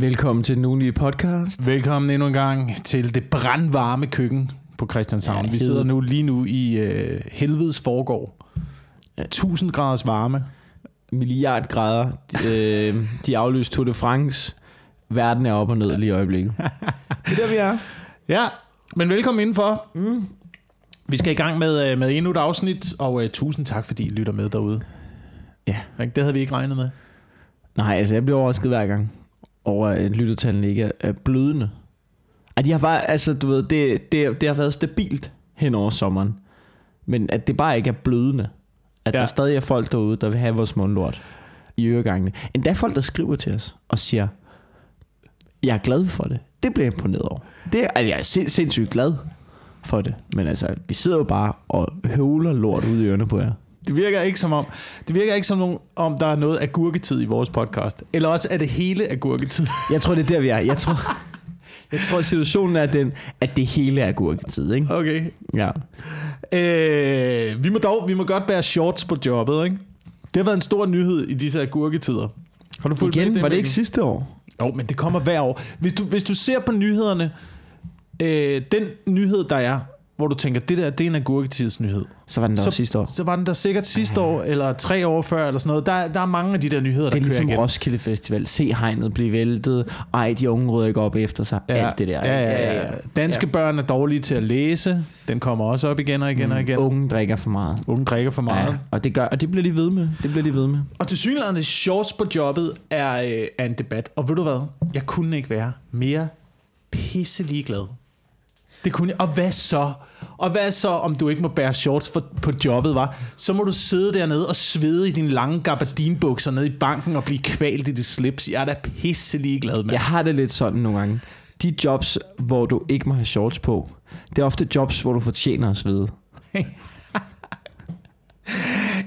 Velkommen til den ugenlige podcast. Velkommen endnu en gang til det brandvarme køkken på Christianshavn. Ja, Vi sidder nu lige nu i øh, helvedes forgård. 1000 graders varme. Milliard grader. De, øh, de aflyste Tour de France. Verden er op og ned lige i øjeblikket. Det er der, vi er. Ja, men velkommen indenfor. Mm. Vi skal i gang med, øh, med endnu et afsnit, og uh, tusind tak, fordi I lytter med derude. Ja. Det havde vi ikke regnet med. Nej, altså jeg bliver overrasket hver gang over, at lyttertallene ikke er, er blødende. Ej, de har bare, altså du ved, det, det, det har været stabilt hen over sommeren. Men at det bare ikke er blødende. At ja. Der stadig er folk derude, der vil have vores mundlort i øregangene. Endda folk, der skriver til os og siger, jeg er glad for det. Det bliver jeg imponeret over. Det er, altså, jeg er sind, sindssygt glad for det. Men altså, vi sidder jo bare og høvler lort ud i ørerne på jer. Det virker ikke som om, det virker ikke som om, om der er noget agurketid i vores podcast. Eller også er det hele agurketid. Jeg tror, det er der, vi er. Jeg tror, jeg tror situationen er den, at det hele er gurketid, ikke? Okay. Ja. Øh, vi må dog, vi må godt bære shorts på jobbet, ikke? Det har været en stor nyhed i disse agurketider. Har du fulgt med i Igen, var det ikke sidste år? Jo, men det kommer hver år. Hvis du, hvis du ser på nyhederne, øh, den nyhed, der er, hvor du tænker, det der, det er en agurketidsnyhed. Så var den der Så- sidste år. Så var den der sikkert sidste år, eller tre år før, eller sådan noget. Der, der er mange af de der nyheder, Det der er ligesom kører igen. Roskilde Festival. Se hegnet blive væltet. Ej, de unge rydder ikke op efter sig. Ja, Alt det der. Ja, ja, ja. Danske ja. børn er dårlige til at læse. Den kommer også op igen og igen og igen. Unge drikker for meget. Unge drikker for meget. Ja, og det gør, og det bliver de ved med. Det bliver de ved med. Og til synligheden, shorts på jobbet er, øh, er en debat. Og ved du hvad? Jeg kunne ikke være mere pisselig glad. Det kunne. Og hvad så? Og hvad så, om du ikke må bære shorts for, på jobbet, var? Så må du sidde dernede og svede i dine lange gabardinbukser nede i banken og blive kvalt i dit slips. Jeg er da pisselig glad, mand. Jeg har det lidt sådan nogle gange. De jobs, hvor du ikke må have shorts på, det er ofte jobs, hvor du fortjener at svede.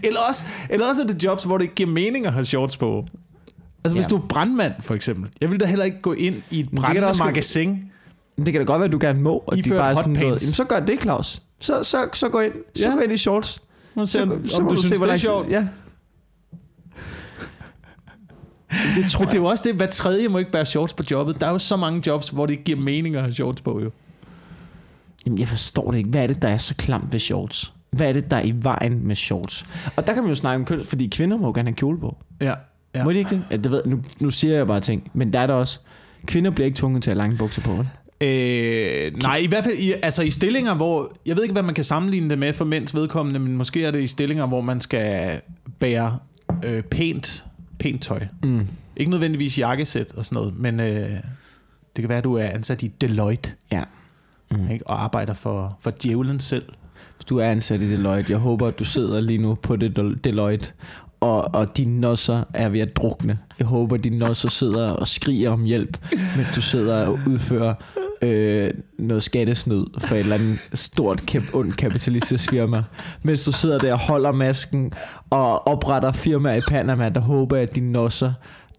Eller også, eller også er det jobs, hvor det ikke giver mening at have shorts på. Altså hvis Ja. du er brandmand, for eksempel. Jeg vil da heller ikke gå ind i et kan det kan da godt være, du gerne må. Og de Iført bare sådan, noget, Jamen, så gør det, Claus. Så, så, så gå ind. Så Ja. gå ind i shorts. Nu ser, Så, så om du, se, synes, hvor det er sjovt. Ja. Det tror Men det er jo også det, hver tredje må ikke bære shorts på jobbet. Der er jo så mange jobs, hvor det ikke giver mening at have shorts på, jo. Jamen, jeg forstår det ikke. Hvad er det, der er så klamt ved shorts? Hvad er det, der er i vejen med shorts? Og der kan man jo snakke om køn, fordi kvinder må jo gerne have kjole på. Ja. Ja. Ja. Må de ikke det? Ja, det ved, nu, nu siger jeg bare ting. Men der er der også... Kvinder bliver ikke tvunget til at have lange bukser på. vel? Øh, nej, i hvert fald i, altså i stillinger, hvor... Jeg ved ikke, hvad man kan sammenligne det med for mænds vedkommende, men måske er det i stillinger, hvor man skal bære øh, pænt, pænt tøj. Mm. Ikke nødvendigvis jakkesæt og sådan noget, men øh, det kan være, at du er ansat i Deloitte Ja. mm. ikke? og arbejder for, for djævlen selv. Hvis du er ansat i Deloitte, jeg håber, at du sidder lige nu på det Del- Deloitte, og, og dine nosser er ved at drukne. Jeg håber, at dine nosser sidder og skriger om hjælp, mens du sidder og udfører øh, noget skattesnyd for et eller andet stort, kæmpe, ondt kapitalistisk firma. Mens du sidder der og holder masken og opretter firmaer i Panama, der håber, at dine nosser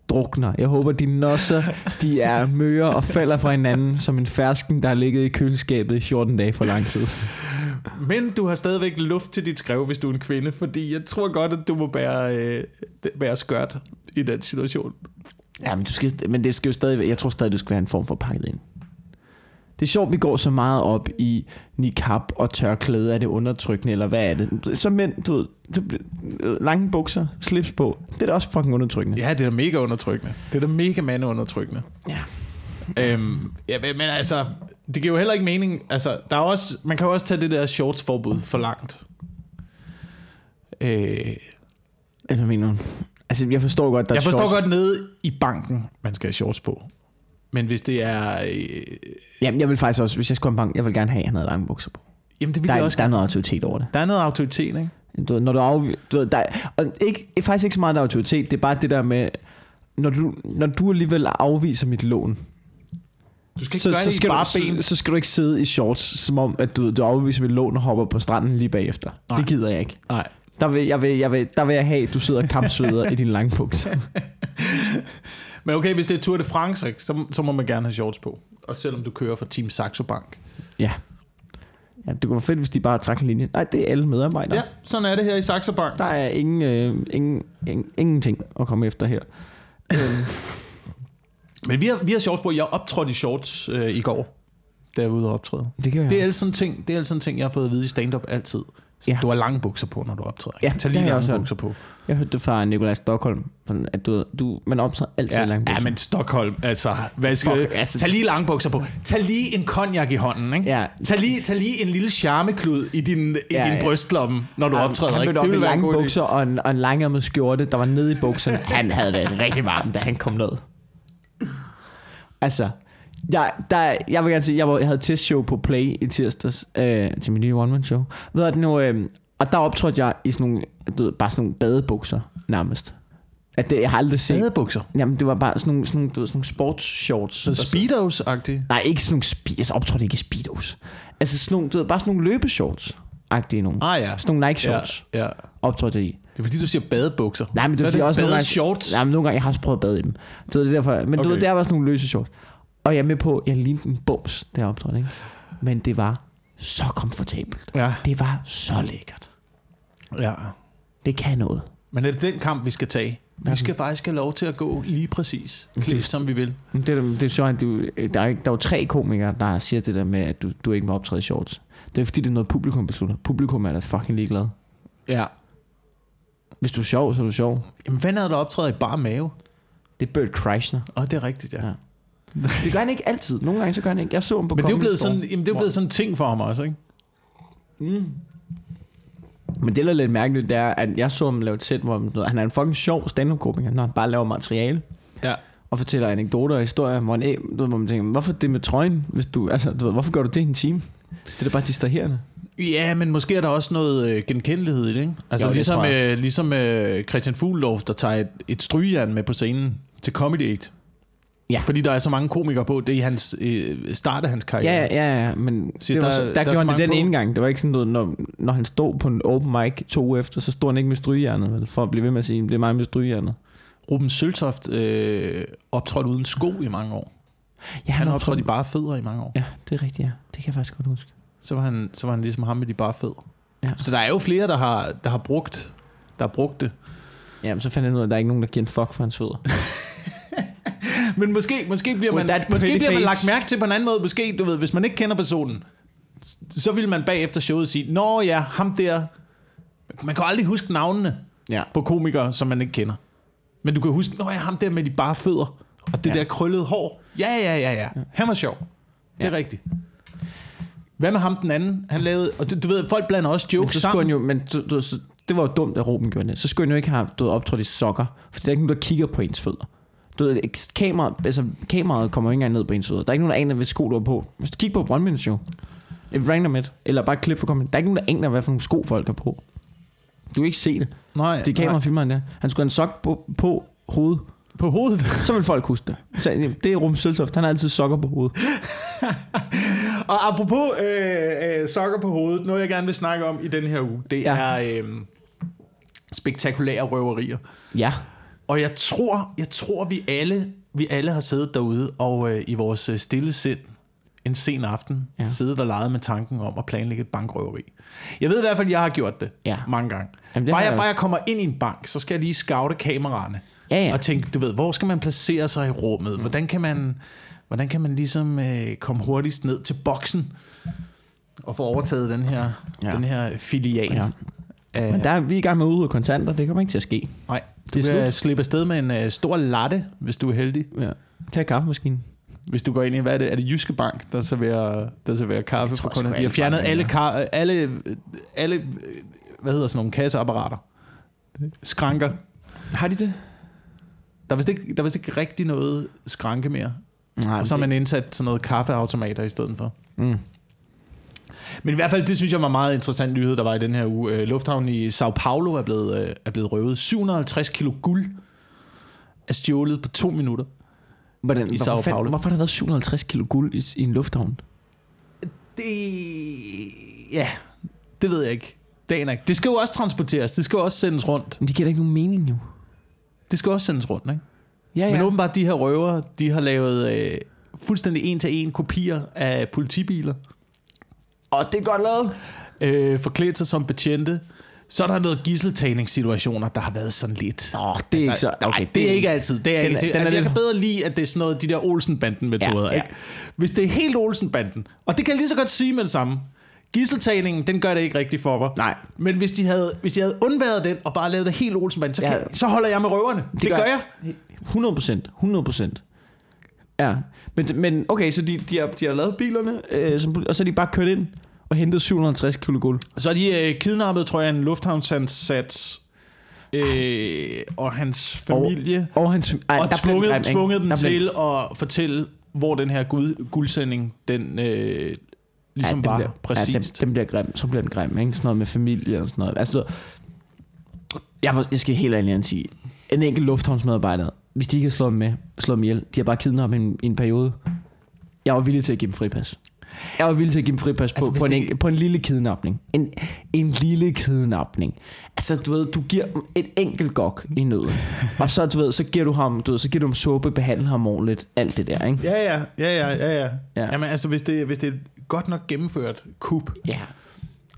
drukner. Jeg håber, at dine nosser de er møre og falder fra hinanden som en fersken, der har ligget i køleskabet i 14 dage for lang tid. Men du har stadigvæk luft til dit skrev, hvis du er en kvinde, fordi jeg tror godt, at du må bære, øh, bære skørt i den situation. Ja, men, du skal, men det skal jo stadig, jeg tror stadig, du skal være en form for pakket ind. Det er sjovt, vi går så meget op i niqab og tørklæde. Er det undertrykkende, eller hvad er det? Så mænd, du ved, bliver- lange bukser, slips på. Det er da også fucking undertrykkende. Ja, det er da mega undertrykkende. Det er da mega mandeundertrykkende. Ja. Øhm, ja, men altså, det giver jo heller ikke mening. Altså, der er også, man kan jo også tage det der shortsforbud for langt. Øh, Altså, mener du? Altså, jeg forstår godt, der jeg forstår shorts. godt nede i banken, man skal have shorts på. Men hvis det er... Øh, Jamen, jeg vil faktisk også, hvis jeg skulle have en bank, jeg vil gerne have, at han havde lange bukser på. jamen, det vil Der jeg også der er noget autoritet over det. Der er noget autoritet, ikke? Du ved, når du afvi- du ved, der, er- og ikke, faktisk ikke så meget autoritet, det er bare det der med, når du, når du alligevel afviser mit lån, Du skal ikke så, gøre så, skal bare du, ben. så, så skal du ikke sidde i shorts, som om at du, du afviser mit lån og hopper på stranden lige bagefter. Nej. Det gider jeg ikke. Nej. Der vil jeg, vil, jeg vil, der vil jeg have, at du sidder og kampsveder i din lange bukser. Men okay, hvis det er Tour de France, ikke, så, så må man gerne have shorts på. Og selvom du kører for Team Saxo Bank. Ja. ja. det kunne være fedt, hvis de bare trak en linje. Nej, det er alle medarbejdere. Ja, sådan er det her i Saxo Bank. Der er ingen, øh, ingen, ingen, ingenting at komme efter her. øhm, Men vi har, vi har shorts på. Jeg optrådte i shorts øh, i går, da jeg var ude og optræde. Det Det er alle sådan ting, det er alle sådan ting, jeg har fået at vide i stand-up altid. Ja. Ja. Du har lange bukser på, når du optræder. Ja, Tag lige lange også bukser på. Jeg hørte det fra Nikolaj Stockholm, sådan at du, du man optræder altid ja, Ja, langt ja, men Stockholm, altså, hvad skal Fuck, altså- Tag lige lange bukser på. Tag lige en konjak i hånden, ikke? Ja. Tag lige, tag lige en lille charmeklud i din, i Ja, din ja. brystlomme, når du optræder, han ikke? mødte op i lange bukser og en, og en langærmet skjorte, der var nede i bukserne. Han havde det rigtig varmt, da han kom ned. Altså, jeg, der, jeg vil gerne sige, jeg, var, jeg havde testshow på Play i tirsdags øh, til min nye one-man-show. Ved du, nu, øh, og der optrådte jeg i sådan nogle, du ved, bare sådan nogle badebukser nærmest. At det, jeg har aldrig set. Badebukser. Jamen, det var bare sådan nogle, sådan nogle, du ved, sådan nogle sportsshorts. Så der- speedos-agtigt. Nej, ikke sådan nogle spe- Jeg optrådte ikke i speedos. Altså sådan nogle, du ved, bare sådan nogle løbeshorts. Agtige nogle. Ah ja. Sådan nogle Nike shorts. Ja, ja. Optrådte jeg i. Det er fordi, du siger badebukser. Nej, men det Hvad er fordi også nogle gange... Badeshorts? Nej, men nogle gange, jeg har også prøvet at bade i dem. Så det er derfor. Men okay. du ved, det er bare sådan nogle løse shorts. Og jeg er med på, jeg lignede en bums, der optrådte, ikke? Men det var så komfortabelt. Ja. Det var så lækkert. ja. Det kan noget. Men er det den kamp, vi skal tage? Vi skal faktisk have lov til at gå lige præcis, klædt som vi vil. Det, er- det er sjovt, at du, der, er, ikke- der er jo tre komikere, der siger det der med, at du, du ikke må optræde i shorts. Det er fordi, det er noget publikum beslutter. Publikum er da fucking ligeglad. Ja. Hvis du er sjov, så er du sjov. Jamen, hvad er der optræder i bare mave? Det er Bert Kreischer. Åh, oh, det er rigtigt, ja. Ja. Det gør han ikke altid. Nogle gange så gør han ikke. Jeg så ham på Men det er jo blevet sådan, jamen, det er jo blevet sådan en ting for ham også, ikke? Men det, der er lidt mærkeligt, det er, at jeg så ham lave et sæt, hvor han- er en fucking sjov stand-up-komiker, når han bare laver materiale Ja. og fortæller anekdoter og historier, hvor, han, du ved, hvor man tænker, hvorfor det med trøjen? Hvis du, altså, du ved, hvorfor gør du det i en time? Det er da bare distraherende. Ja, men måske er der også noget øh, genkendelighed i det, ikke? Altså Jo, det ligesom, øh, ligesom øh, Christian Fuglendorf, der tager et, et strygejern med på scenen til Comedy Aid. Ja. Fordi der er så mange komikere på. Det er i hans, øh, start af hans karriere. Ja, ja, ja, men Så det der- var, så, der der, er der gjorde han det den på. ene gang. Det var ikke sådan noget, når, når han stod på en open mic to uger efter, så stod han ikke med strygejernet, vel, for at blive ved med at sige, det er mig med strygejernet. Ruben Søltoft øh, optrådte uden sko i mange år. Ja, Han har optrådte- optrådt i bare fødder i mange år. Ja, det er rigtigt, ja. Det kan jeg faktisk godt huske. Så var han, så var han ligesom ham med de bare fødder. Ja. Så der er jo flere, der har, der har brugt der har brugt det. Jamen, så fandt jeg ud af, at der er ikke nogen, der giver en fuck for hans fødder. Men måske, måske bliver man, that måske bliver man lagt mærke til på en anden måde. Måske, du ved, hvis man ikke kender personen, så vil man bagefter showet sige, Nå ja, ham der. Man kan aldrig huske navnene Ja. på komikere, som man ikke kender. Men du kan huske, Nå ja, ham der med de bare fødder. Og det Ja. der krøllede hår. Ja, ja, ja, ja. Han var sjov. Det er Ja. rigtigt. Hvad med ham den anden? Han lavede, og du, du ved, folk blander også Men jokes så skulle sammen. han jo, men du, du, så, det var jo dumt, at Ruben gjorde det. Så skulle han jo ikke have ved, optrådt i sokker, for der er ikke nogen, der kigger på ens fødder. Du ved, kamera, altså, kameraet kommer ikke engang ned på ens fødder. Der er ikke nogen, der aner, hvad sko du har på. Hvis du kigger på Minute Show, et random et, eller bare et klip for kommet, der er ikke nogen, der aner, hvad for nogle sko folk har på. Du kan ikke se det. Nej, Det er kameraet filmer han der. Han skulle have en sok på, på hovedet. på hovedet. Så vil folk huske det. Så, det er Ruben Søltoft. Han har altid sokker på hovedet. Og apropos øh, øh, sokker på hovedet, noget jeg gerne vil snakke om i den her uge, det Ja. er øh, spektakulære røverier. Ja. Og jeg tror, jeg tror vi alle, vi alle har siddet derude og øh, i vores øh, stille sind en sen aften Ja. siddet og leget med tanken om at planlægge et bankrøveri. Jeg ved i hvert fald, at jeg har gjort det Ja. mange gange. Jamen, det bare, jeg, bare jeg kommer ind i en bank, så skal jeg lige scoute kameraerne. Ja, ja. Og tænke, du ved, hvor skal man placere sig i rummet? Hvordan kan man, hvordan kan man ligesom øh, komme hurtigst ned til boksen og få overtaget den her, ja. den her filial? Ja. Men der er vi i gang med at udrydde kontanter. Det kommer ikke til at ske. nej, det du er kan slut. slippe afsted med en øh, stor latte, hvis du er heldig. Ja. Tag kaffemaskinen. Hvis du går ind i, hvad er det, er det Jyske Bank, der serverer, der serverer kaffe for kunder? De har fjernet alle, kar, alle, alle, hvad hedder sådan nogle kasseapparater? Skranker. Har de det? Der er vist ikke, der er vist ikke rigtig noget skranke mere. Nej, Og så har man indsat sådan noget kaffeautomater i stedet for. Mm. Men i hvert fald, det synes jeg var meget interessant nyhed, der var i den her uge. Øh, Lufthavnen i Sao Paulo er blevet, øh, er blevet røvet. 750 kilo guld er stjålet på to minutter. Hvordan, I Sao Paulo. hvorfor har der været 750 kilo guld i, i en lufthavn? Det... Ja, det ved jeg ikke. Jeg ikke. det skal jo også transporteres. Det skal jo også sendes rundt. Men det giver da ikke nogen mening jo. Det skal også sendes rundt, ikke? Ja, Ja. Men åbenbart, de her røvere, de har lavet øh, fuldstændig en-til-en kopier af politibiler. Og det er godt lavet. Øh, forklædt sig som betjente. Så er der noget gisseltagningssituationer, der har været sådan lidt. Åh, det er ikke så... Okay, Okay, det er ikke altid. Det er, Den er- det, den altså, jeg kan bedre lide, at det er sådan noget, de der Olsen-banden-metoder. Ja, Ja, ja. ja. Hvis det er helt Olsen-banden, og det kan jeg lige så godt sige med det samme. Gisseltagningen, den gør det ikke rigtigt for mig. Nej. Men hvis de havde, hvis de havde undværet den, og bare lavet det helt Olsen-banden, så, Ja. kan, så holder jeg med røverne. Det, det gør jeg. 100 procent. 100 procent. Ja. Men, men okay, så de, de, har, de har lavet bilerne, øh, som, og så er de bare kørt ind og hentet 750 kilo guld. Så er de øh, kidnappet, tror jeg, en lufthavnsansat øh, og hans familie. Og, hans, ej, og der den grim, tvunget, tvunget dem Der blev- til at fortælle, hvor den her guld, guldsending, den øh, ligesom den var bliver, præcist. Ja, den, den bliver grim. Så bliver den grim, ikke? Sådan noget med familie og sådan noget. Altså, jeg, jeg skal helt ærligt sige, en enkelt lufthavnsmedarbejder, hvis de ikke har slået dem med, slået dem ihjel, de har bare kidnappet i en periode. Jeg var villig til at give dem fripas. Jeg var villig til at give dem fripas på, Altså, på, en, det- på en lille kidnapning. En, en lille kidnapning. Altså, du ved, du giver dem et enkelt gok i nøden. og så, du ved, så giver du ham, du ved, så giver du ham suppe, behandler ham ordentligt, alt det der, ikke? Ja, ja, ja, ja, ja, ja. Ja. ja. Jamen altså, hvis det, hvis det er godt nok gennemført kup. Ja.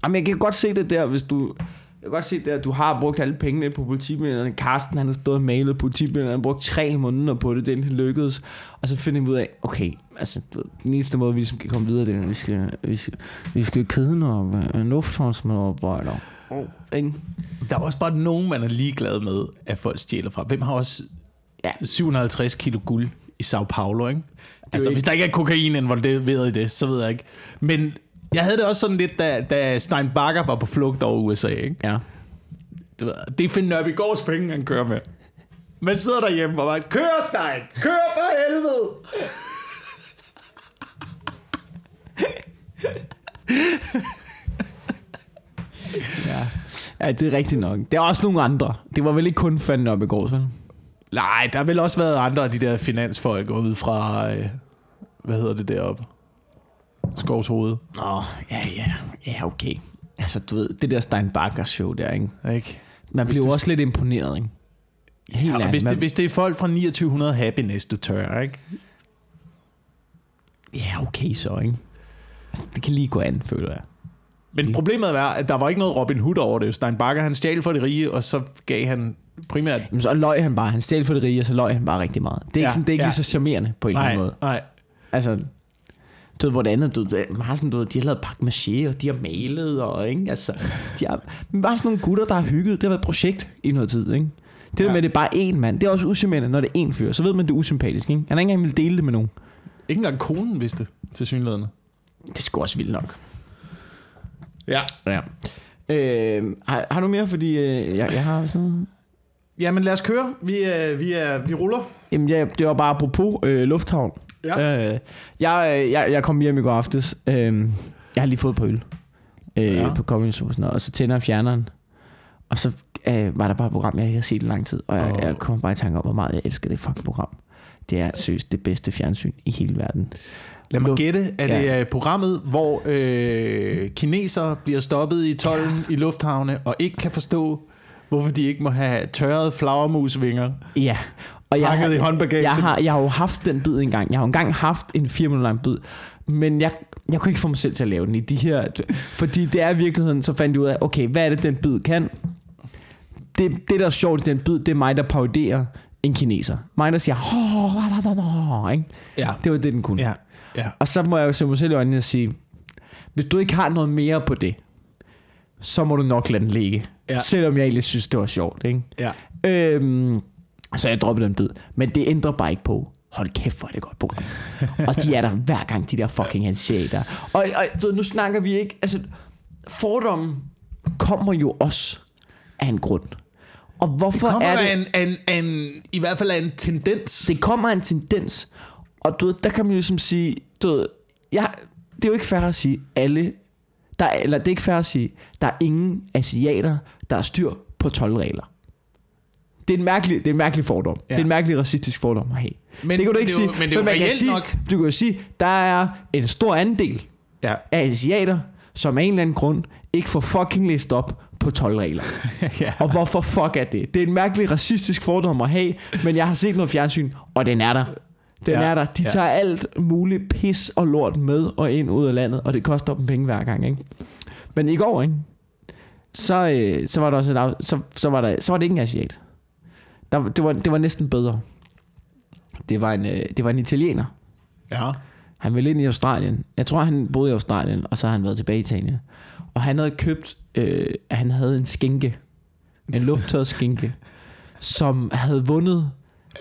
Jamen, jeg kan godt se det der, hvis du... Jeg kan godt se det, at du har brugt alle pengene på politibillederne. Carsten, han har stået og malet politibillederne. Han har brugt tre måneder på det, den lykkedes. Og så finder vi ud af, okay, altså, den eneste måde, vi ligesom kan komme videre, det er, at vi skal, vi skal, vi skal kidnappe en lufthavnsmedarbejder. Oh, ikke? Der er også bare nogen, man er ligeglad med, at folk stjæler fra. Hvem har også Ja. 750 kilo guld i Sao Paulo, ikke? Altså, ikke- hvis der ikke er kokain involveret i det, så ved jeg ikke. Men jeg havde det også sådan lidt, da, da Stein Bakker var på flugt over USA, ikke? Ja. Det, ved, det er Finn Nørbegaards penge, han kører med. Man sidder derhjemme og bare, kør Stein! Kør for helvede! ja. Ja, det er rigtigt nok. Det er også nogle andre. Det var vel ikke kun fanden op i går, vel? Nej, der har vel også været andre af de der finansfolk ud fra, øh, hvad hedder det deroppe? Skovs hoved, Nå, ja, ja. Ja, okay. Altså, du ved, det der Stein Bakker show der, ikke? ikke? Man bliver også lidt imponeret, ikke? Helt Ja, hvis, det, hvis det er folk fra 2900 Happiness, du tør, ikke? Ja, okay så, ikke? Altså, det kan lige gå an, føler jeg. Men problemet var, at der var ikke noget Robin Hood over det. Stein Bakker, han stjal for de rige, og så gav han primært... Jamen, så løg han bare. Han stjal for det rige, og så løg han bare rigtig meget. Det er ikke, Ja, sådan, det er ikke ja. lige så charmerende på en eller Nej, anden måde. nej. Altså, du ved, hvor det andet, du ved, sådan, du ved, de har lavet pakke maché, og de har malet, og ikke, altså, de har, bare sådan nogle gutter, der har hygget, det har været et projekt i noget tid, ikke? Det der Ja. med, at det er bare én mand, det er også usympatisk, når det er én fyr, så ved man, det er usympatisk, ikke? Han har ikke engang vil dele det med nogen. Ikke engang konen vidste til synlædende. Det er sgu også vildt nok. Ja. Ja. Øh, har, har du mere, fordi øh, jeg, jeg har sådan noget... Jamen lad os køre. Vi, er, vi, er, vi ruller. Jamen, ja, det var bare apropos øh, lufthavn. Ja. Øh, jeg, øh, jeg, jeg kom hjem i går aftes. Øh, jeg har lige fået på øl. Øh, Ja. På Comedy og sådan noget. Og så tænder jeg fjerneren. Og så øh, var der bare et program, jeg har set i lang tid. Og jeg, Åh. jeg kom bare i tanke om, hvor meget jeg elsker det fucking program. Det er seriøst det bedste fjernsyn i hele verden. Lad mig gætte, at Ja. det er programmet, hvor øh, kinesere bliver stoppet i tolden ja. i lufthavne, og ikke kan forstå, hvorfor de ikke må have tørrede flagermusvinger. Ja. Og jeg, har, i håndbagage. jeg, har, jeg har jo haft den bid engang. Jeg har jo engang haft en 4 minutter lang bid. Men jeg, jeg kunne ikke få mig selv til at lave den i de her... Fordi det er i virkeligheden, så fandt jeg ud af, okay, hvad er det, den bid kan? Det, det der er sjovt i den bid, det er mig, der paroderer en kineser. Mig, der siger... Ikke? Ja. Det var det, den kunne. Ja. ja. Og så må jeg jo se mig selv i øjnene og sige, hvis du ikke har noget mere på det, så må du nok lade den ligge. Ja. Selvom jeg egentlig synes, det var sjovt. Ikke? ja. Øhm, så jeg droppede den bid. Men det ændrer bare ikke på, hold kæft, hvor er det et godt program. og de er der hver gang, de der fucking asiater. Og, og du nu snakker vi ikke, altså, fordommen kommer jo også af en grund. Og hvorfor Kommer er det... en, en, en, i hvert fald af en tendens. Det kommer af en tendens. Og du der kan man jo ligesom sige, du jeg, det er jo ikke fair at sige, alle, der er, eller det er ikke fair at sige, der er ingen asiater, der har styr på 12 regler. Det er en mærkelig, det er en mærkelig fordom. Ja. Det er en mærkelig racistisk fordom at have. Men det kan du ikke er jo- sige. men det er jo man kan sige, nok. Du kan jo sige, der er en stor andel Ja. af asiater, som af en eller anden grund ikke får fucking læst op på 12 regler. ja. Og hvorfor fuck er det? Det er en mærkelig racistisk fordom at have, men jeg har set noget fjernsyn, og den er der. Den Ja, er der. De ja. tager alt muligt pis og lort med og ind ud af landet, og det koster dem penge hver gang, ikke? Men i går, ikke? så, øh, så var der også et, så, så, var der, så var det ikke en asiat. Der, det, var, det var næsten bedre. Det var en, øh, det var en italiener. Ja. Han ville ind i Australien. Jeg tror, han boede i Australien, og så har han været tilbage i Italien. Og han havde købt, øh, han havde en skinke. En lufttørret skinke. Som havde vundet,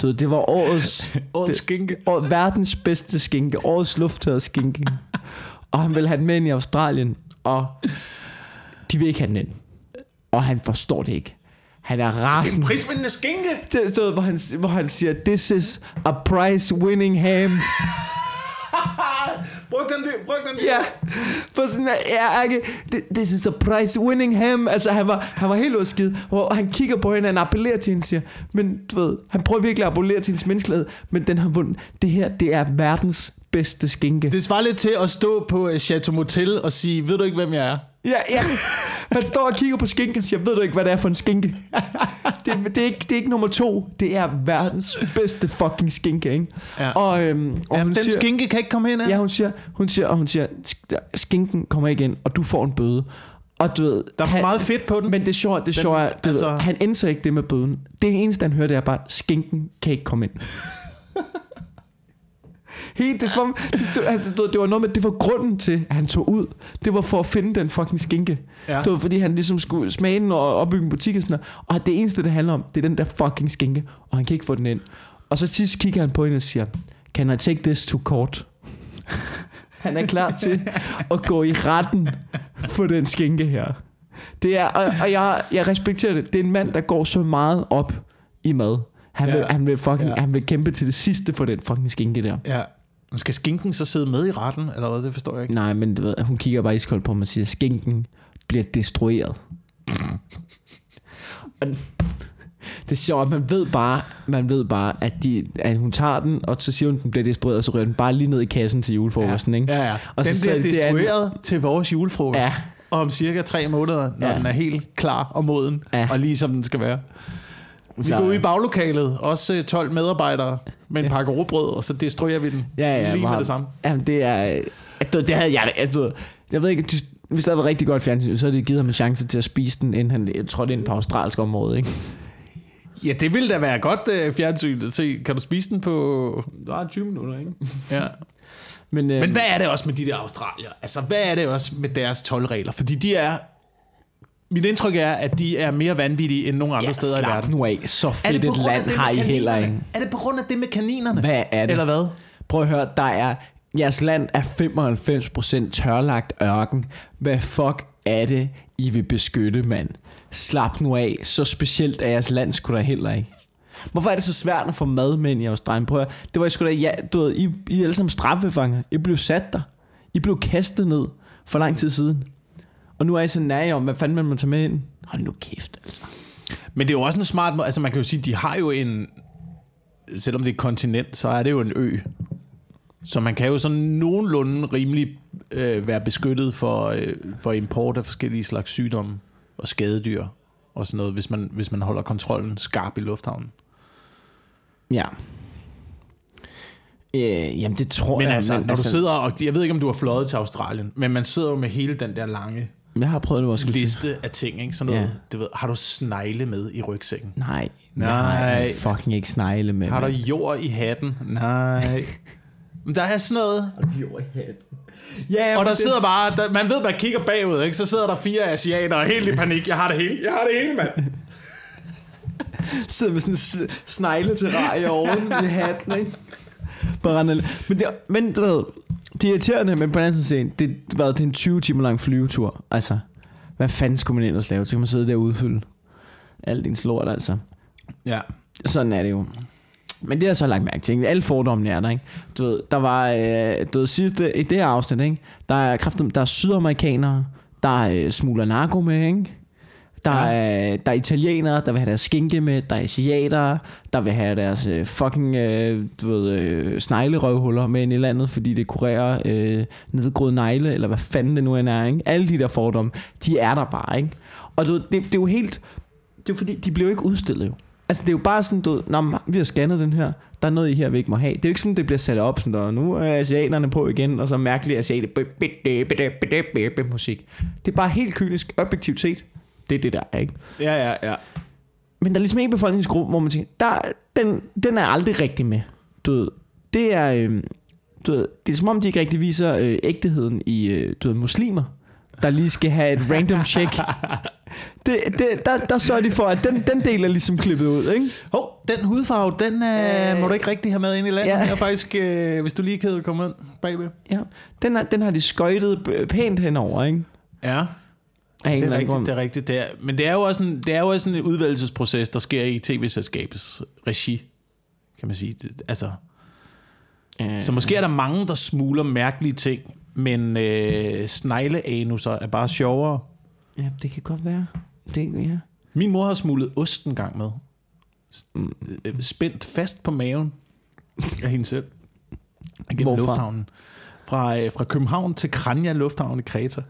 du ved, det var årets, Årets skinke. år, verdens bedste skinke. Årets lufttørret skinke. Og han ville have den med ind i Australien. Og de vil ikke have den ind. Og han forstår det ikke. Han er En rasende. prisvindende skinke. Det stod, hvor han, hvor han siger, this is a prize winning ham. Brug den lige. Brug den lige. Ja, for sådan, ja, ikke, this is a prize winning ham. Altså, han var, han var helt udskidt, hvor han kigger på hende, han appellerer til hende, siger, men du ved, han prøver virkelig at appellere til hendes menneskelighed, men den har vundet. Det her, det er verdens bedste skinke. Det svarer lidt til at stå på øh, Chateau Motel og sige, ved du ikke, hvem jeg er? Ja, ja. Han står og kigger på skinken og siger, ved du ikke, hvad det er for en skinke? Det, det, er, ikke, det er ikke nummer to. Det er verdens bedste fucking skinke, ikke? Ja. Og, øhm, og Jamen, hun den siger, skinke kan ikke komme ind, Ja, hun siger, hun siger, og hun siger, skinken kommer ikke ind, og du får en bøde. Og du ved, Der er for han, meget fedt på den. Men det sjove, det sjove er, det altså- altså, han indser ikke det med bøden. Det eneste, han hører, det er bare, skinken kan ikke komme ind. Helt, det, som, om- det, du ved, det var noget med, det var grunden til, at han tog ud. Det var for at finde den fucking skinke. Ja. Det var fordi, han ligesom skulle smage den og opbygge en butik og sådan noget. Og det eneste, det handler om, det er den der fucking skinke. Og han kan ikke få den ind. Og så sidst kigger han på hende og siger, Can I take this to court? han er klar til at gå i retten for den skinke her. Det er, og, og jeg, jeg respekterer det. Det er en mand, der går så meget op i mad. Han, Ja. vil, han, vil fucking, Ja. han vil kæmpe til det sidste for den fucking skinke der. Ja. Men skal skinken så sidde med i retten, eller hvad? Det forstår jeg ikke. Nej, men ved, hun kigger bare iskoldt på mig og siger, skinken bliver destrueret. Det er sjovt, man ved bare, man ved bare at, de, at hun tager den, og så siger hun, at den bliver destrueret, og så rører den bare lige ned i kassen til julefrokosten, ikke? Ja, ja. Og den så bliver sidder det andet- destrueret til vores julefrokost. Ja. Om cirka tre måneder, når Ja. den er helt klar og moden. Ja. Og lige som den skal være. Vi Så- går ud i baglokalet, også øh, 12 medarbejdere med en pakke råbrød, og så destruerer vi den Ja, ja, lige med meget. det samme. Jamen, det er... Altså, det havde jeg... Altså, du ved, jeg ved ikke, de, hvis det havde været rigtig godt fjernsyn, så havde det givet ham en chance til at spise den, inden han trådte ind på australsk område, ikke? Ja, det ville da være godt øh, fjernsyn. Se, kan du spise den på... Der er 20 minutter, ikke? Ja. Men, øh, Men hvad er det også med de der australier? Altså, hvad er det også med deres tolvregler? Fordi de er... Mit indtryk er, at de er mere vanvittige end nogen andre ja, steder i slap verden. nu af. Så Er fedt et land det har I heller ikke. Er det på grund af det med kaninerne? Hvad er det? Eller hvad? Prøv at høre, der er... Jeres land er 95% tørlagt ørken. Hvad fuck er det, I vil beskytte, mand? Slap nu af. Så specielt er jeres land sgu da heller ikke. Hvorfor er det så svært at få mad med ind i Australien? Prøv at høre. Det var sgu da... Ja, du ved, I, I er alle sammen straffefanger. I blev sat der. I blev kastet ned for lang tid siden. Og nu er I så nære om, hvad fanden man må tage med ind. Hold nu kæft, altså. Men det er jo også en smart måde. Altså, man kan jo sige, de har jo en... Selvom det er et kontinent, så er det jo en ø. Så man kan jo sådan nogenlunde rimelig øh, være beskyttet for, øh, for import af forskellige slags sygdomme og skadedyr og sådan noget, hvis man, hvis man holder kontrollen skarp i lufthavnen. Ja. Øh, jamen, det tror Men jeg. altså, når du sidder, og jeg ved ikke, om du har fløjet til Australien, men man sidder jo med hele den der lange Jeg har prøvet det også. liste af ting, ikke? Sådan noget, Ja. du ved, har du snegle med i rygsækken? Nej. Nej. Jeg har fucking ikke snegle med. Har du jord i hatten? Nej. Men der er sådan noget, jord i hatten? Ja, og der sidder bare, der, man ved, man kigger bagud, ikke? så sidder der fire asiater helt i panik. Jeg har det hele, jeg har det hele, mand. sidder med sådan en snegle til rej oven i hatten, ikke? Bare men, det, men du ved, det er irriterende, men på den anden side, det, hvad, det er en 20 timer lang flyvetur. Altså, hvad fanden skulle man ellers lave? Så kan man sidde der og udfylde alt din lort, altså. Ja. Sådan er det jo. Men det har jeg så lagt mærke til. Ikke? Alle fordommene er der, ikke? Du ved, der var, øh, du ved, sidste, i det her afsnit, ikke? Der er, kraften, der er sydamerikanere, der øh, smugler narko med, ikke? Der, Ja. er, der er italienere, der vil have deres skinke med. Der er asiatere, der vil have deres øh, fucking øh, du ved, øh, sneglerøvhuller med ind i landet, fordi det kurerer øh, nedgroede negle, eller hvad fanden det nu end er. Ikke? Alle de der fordomme, de er der bare. Ikke? Og du, det, det er jo helt... Det er fordi, de bliver jo ikke udstillet jo. Altså det er jo bare sådan, du ved, Nå, men vi har scannet den her, der er noget i her, vi ikke må have. Det er jo ikke sådan, det bliver sat op, sådan der, nu er asiaterne på igen, og så mærkelig asiat musik. Det er bare helt kynisk, objektivt set. Det er det der, ikke? Ja, ja, ja. Men der er ligesom en befolkningsgruppe, hvor man tænker, der, den, den er aldrig rigtig med. Du ved, det er, øh, du ved, det er som om, de ikke rigtig viser øh, ægteheden i øh, du ved, muslimer, der lige skal have et random check. Det, det, der, der sørger de for, at den, den del er ligesom klippet ud, ikke? Hov, den hudfarve, den øh, må du ikke rigtig have med ind i landet. Ja. Jeg er faktisk, øh, hvis du lige kan komme ind bagved. Ja. Den, har, den har de skøjtet pænt henover, ikke? Ja, Af det er rigtigt, grund. det er rigtigt. Det er, men det er jo også en, det er jo også en udvalgelsesproces, der sker i tv-selskabets regi, kan man sige. Det, altså, Øh, så måske er der mange, der smuler mærkelige ting, men øh, snegleanuser er bare sjovere. Ja, det kan godt være. Det, ja. Min mor har smuglet ost en gang med. Øh, Spændt fast på maven af hende selv. Gennem Hvorfra? lufthavnen. Fra, øh, fra København til Kranja Lufthavn i Kreta.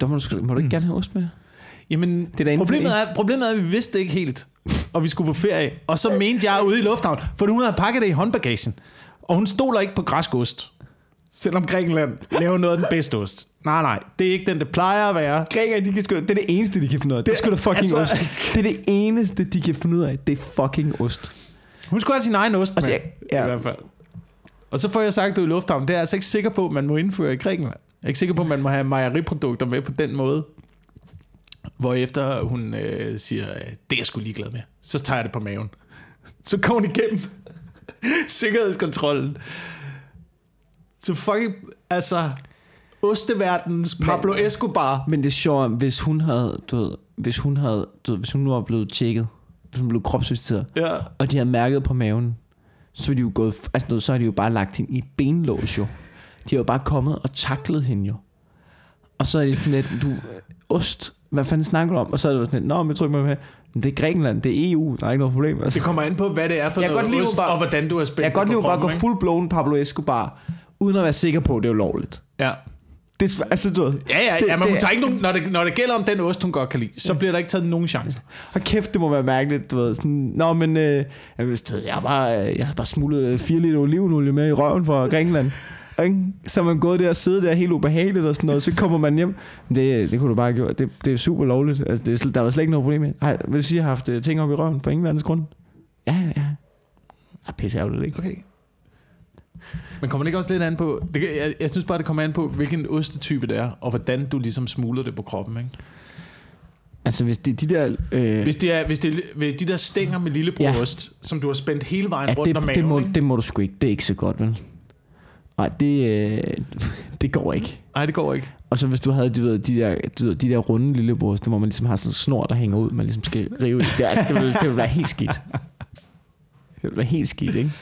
Der må du, må du ikke gerne have ost med? Jamen, Det er problemet, det. er, problemet er, at vi vidste det ikke helt, og vi skulle på ferie. Og så mente jeg ude i lufthavn, for hun havde pakket det i håndbagagen. Og hun stoler ikke på græsk ost. Selvom Grækenland laver noget af den bedste ost. Nej, nej, det er ikke den, det plejer at være. Grækere, de kan sgu, det er det eneste, de kan finde ud af. Det er sgu da fucking altså- ost. Det er det eneste, de kan finde ud af. Det er fucking ost. Hun skulle have sin egen ost Altså, med, ja. i hvert fald. Og så får jeg sagt ud i lufthavn, det er jeg altså ikke sikker på, at man må indføre i Grækenland. Jeg er ikke sikker på, at man må have mejeriprodukter med på den måde. Hvorefter hun øh, siger, øh, det er jeg sgu ligeglad med. Så tager jeg det på maven. Så kommer hun igennem sikkerhedskontrollen. Så fucking, altså, osteverdens Pablo Men- Escobar. Men det er sjovt, hvis hun havde, du ved, hvis hun havde, du ved, hvis hun nu var blevet tjekket, hvis hun blev kropsvisiteret, Ja. og de havde mærket på maven, så er de jo gået, altså så har de jo bare lagt hende i benlås jo. De har jo bare kommet og taklet hende jo. Og så er det sådan lidt, du, ost, hvad fanden snakker du om? Og så er det sådan lidt, nå, men jeg tror ikke, man have. Men det er Grækenland, det er EU, der er ikke noget problem. Altså. Det kommer an på, hvad det er for Jeg noget godt ost, bare- og hvordan du har spændt Jeg kan godt lide bare gå kroppen, full blown Pablo Escobar, uden at være sikker på, at det er ulovligt. Ja. Det er, altså, du Ja, ja, det, ja men hun tager ikke nogen, når, det, når det gælder om den ost, hun godt kan lide, så bliver der ikke taget nogen chance. Og kæft, det må være mærkeligt, du ved. Sådan, Nå, men øh, jeg, vidste, jeg, har bare, øh, jeg har bare smuglet øh, 4 liter olivenolie med i røven fra Grækenland. Ikke? Så man gået der og siddet der helt ubehageligt og sådan noget, så kommer man hjem. Det, det kunne du bare have gjort. Det, det er super lovligt. Altså, det er, der var slet ikke noget problem med. Ej, vil du sige, at jeg har haft øh, ting op i røven for ingen verdens grund? Ja, ja, ja. Ah, pisse ærgerligt, ikke? Okay. Men kommer det ikke også lidt an på, det, jeg, jeg synes bare, det kommer an på, hvilken ostetype det er, og hvordan du ligesom smugler det på kroppen, ikke? Altså, hvis det de der... Øh, Hvis det er, hvis det hvis de der stænger med lillebrødost, ja. som du har spændt hele vejen ja, rundt om det, maven, det, må, ikke? det må du sgu ikke. Det er ikke så godt, vel? Nej, det, øh, det går ikke. Nej, det går ikke. Og så hvis du havde du ved, de, der, du ved, de der runde lillebryster, hvor man ligesom har sådan en snor, der hænger ud, man ligesom skal rive i. Det, altså, det, vil, det vil være helt skidt. Det vil være helt skidt, ikke?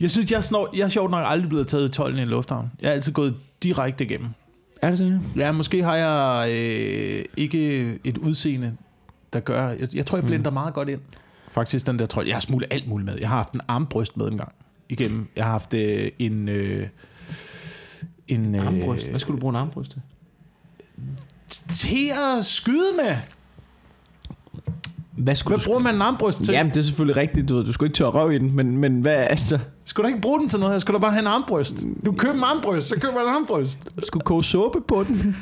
Jeg synes, jeg snor, jeg er sjovt nok aldrig blevet taget i tolden i en lufthavn. Jeg er altid gået direkte igennem. Er det så? Ja, måske har jeg øh, ikke et udseende, der gør... Jeg, jeg tror, jeg blinder mm. meget godt ind. Faktisk den der trøje. Jeg har smuglet alt muligt med. Jeg har haft en armbryst med en gang igennem. Jeg har haft øh, en... Øh, en øh, Armbryst. Hvad skulle du bruge en armbryst til? til at skyde med. Hvad skulle Hvad bruger man en armbryst til? Jamen, det er selvfølgelig rigtigt. Du, ved, du skulle ikke tørre røv i den, men, men hvad altså, Skal du ikke bruge den til noget her? Skal du bare have en armbryst? Du køber en armbryst, så køber du en armbryst. Du skulle koge suppe på den.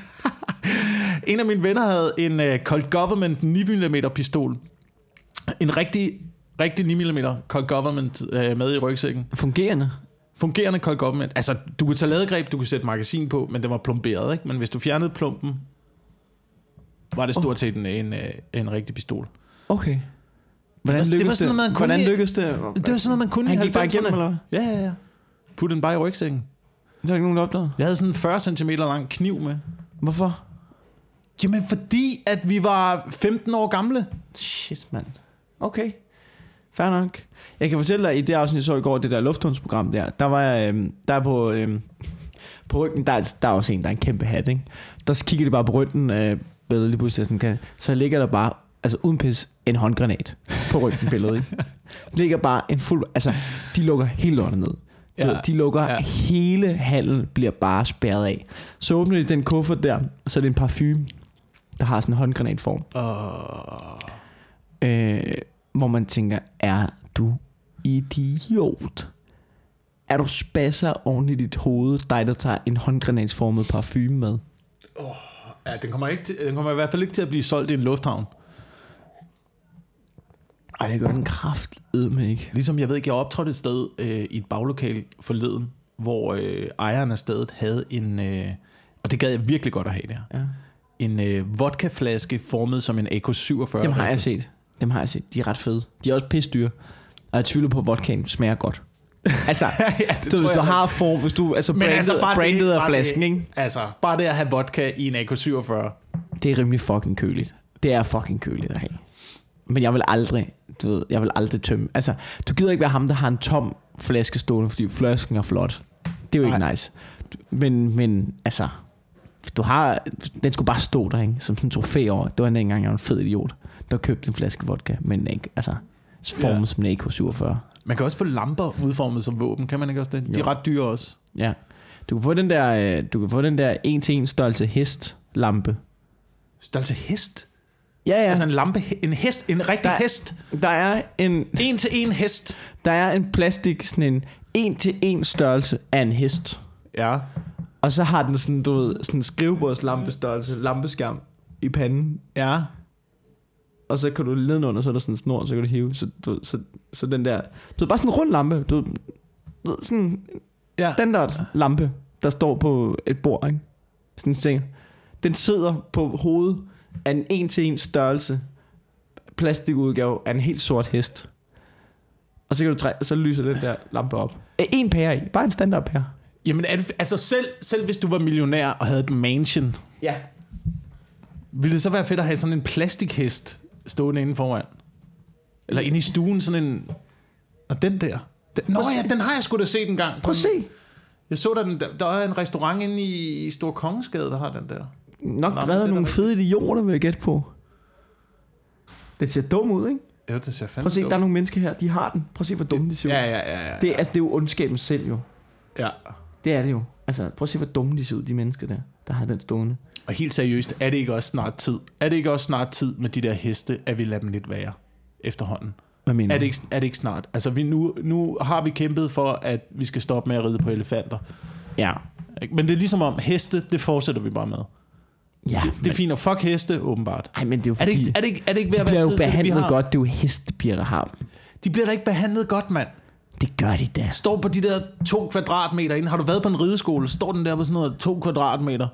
En af mine venner havde en uh, Colt Government 9 mm pistol. En rigtig, rigtig 9 mm Colt Government uh, med i rygsækken. Fungerende. Fungerende Colt Government. Altså, du kunne tage ladegreb, du kunne sætte magasin på, men den var plomberet, ikke? Men hvis du fjernede plumpen, var det stort set en, en, øh, en rigtig pistol. Okay. Hvordan var- det var lykkedes sådan man kunne Hvordan lykkedes det? Det var sådan noget, man kunne Han i gik bare 90'erne. igennem, eller? Ja, ja, ja. Put den bare i rygsækken. Det er ikke nogen, der opdagede. Jeg havde sådan en 40 cm lang kniv med. Hvorfor? Jamen, fordi at vi var 15 år gamle. Shit, mand. Okay. Fair nok. Jeg kan fortælle dig, i det afsnit, jeg så i går, det der lufthundsprogram der, der var jeg, øhm, der er på, øhm, på ryggen, der er, der er også en, der er en kæmpe hat, ikke? Der kigger de bare på ryggen, øh, billedet lige pludselig, sådan kan, så ligger der bare, altså uden pis, en håndgranat på ryggen billedet, ikke? Ligger bare en fuld, altså, de lukker helt lortet ned. Ja, Ja, de lukker ja. hele hallen bliver bare spærret af. Så åbner de den kuffert der, og så er det en parfume, der har sådan en håndgranatform Uh, øh, hvor man tænker, er du idiot? Er du spasser oven i dit hoved, dig der tager en håndgranatsformet parfume med? Ja, den kommer, ikke til, den kommer i hvert fald ikke til at blive solgt i en lufthavn. Ej, det gør den kraft med ikke. Ligesom jeg ved ikke, jeg optrådte et sted øh, i et baglokal forleden, hvor øh, ejeren af stedet havde en, øh, og det gad jeg virkelig godt at have der, Ja. en øh, vodkaflaske formet som en AK-47. Dem har jeg set. Dem har jeg set. De er ret fede. De er også pisse dyre. Og jeg tvivler på, at vodkaen smager godt. Altså, ja, det så hvis du jeg. har form, hvis du, altså brandet, altså brandet af bare flasken, det, ikke? Altså, bare det at have vodka i en AK-47. Det er rimelig fucking køligt. Det er fucking køligt at have. Men jeg vil aldrig, du ved, jeg vil aldrig tømme. Altså, du gider ikke være ham, der har en tom flaske stående, fordi flasken er flot. Det er jo ikke Nej. nice. Men, men altså, du har, den skulle bare stå der, ikke? Som sådan en trofæ over. Det var en gang, jeg var en fed idiot, der købte en flaske vodka, men ikke, altså, formet Ja. som en AK-47. Man kan også få lamper udformet som våben, kan man ikke også det? De er Jo. ret dyre også. Ja. Du kan få den der, øh, du kan få den der 1-til-1 størrelse hestlampe. Størrelse hest. Ja, ja. Altså en lampe, en hest, en rigtig Der- hest. der er en, En til en hest. der er en plastik, sådan en 1-til-1 størrelse af en hest. Ja. Og så har den sådan, du ved, sådan en skrivebordslampestørrelse, lampeskærm i panden. Ja. Og så kan du nedenunder, så er der sådan en snor, så kan du hive. Så, du, så, så den der, du ved, bare sådan en rund lampe. Du ved, sådan Ja. standard lampe, der står på et bord, ikke? Sådan en ting. Den sidder på hovedet af en en til en størrelse plastikudgave af en helt sort hest. Og så kan du træ, så lyser den der lampe op. En pære i, bare en standard pære. Jamen, er det, altså selv, selv hvis du var millionær og havde et mansion, Ja. ville det så være fedt at have sådan en plastikhest stående inde foran? Eller inde i stuen, sådan en... Og den der. Den, nå ja, den har jeg sgu da set en gang. Prøv at se. Jeg så, der, den, der, der er en restaurant inde i, i Stor Kongensgade, der har den der. Nok det drevet da nogle fede idioter, vil jeg gætte på. Det ser dum ud, ikke? Ja, det ser fandme Prøv at se, dumt. der er nogle mennesker her, de har den. Prøv at se, hvor dumme de ser ud. Ja, ja, ja, ja. Det, er- altså, det er jo ondskaben selv jo. ja. Det er det jo. Altså, prøv at se, hvor dumme de ser ud, de mennesker der, der har den stående. Og helt seriøst, er det ikke også snart tid? Er det ikke også snart tid med de der heste, at vi lader dem lidt være efterhånden? Hvad mener Er det ikke, er det ikke snart? Altså, vi nu, nu har vi kæmpet for, at vi skal stoppe med at ride på elefanter. Ja. Men det er ligesom om, heste, det fortsætter vi bare med. Ja, Det er fint at fuck heste, åbenbart. Ej, men det er jo Er fordi, det, ikke, er, det ikke, er det ikke ved de at være tid til det, vi behandlet har? godt. Det er jo hestepiger, der har dem. De bliver da ikke behandlet godt, mand. Det gør de da. Står på de der to kvadratmeter inde. Har du været på en rideskole? Står den der på sådan noget to kvadratmeter?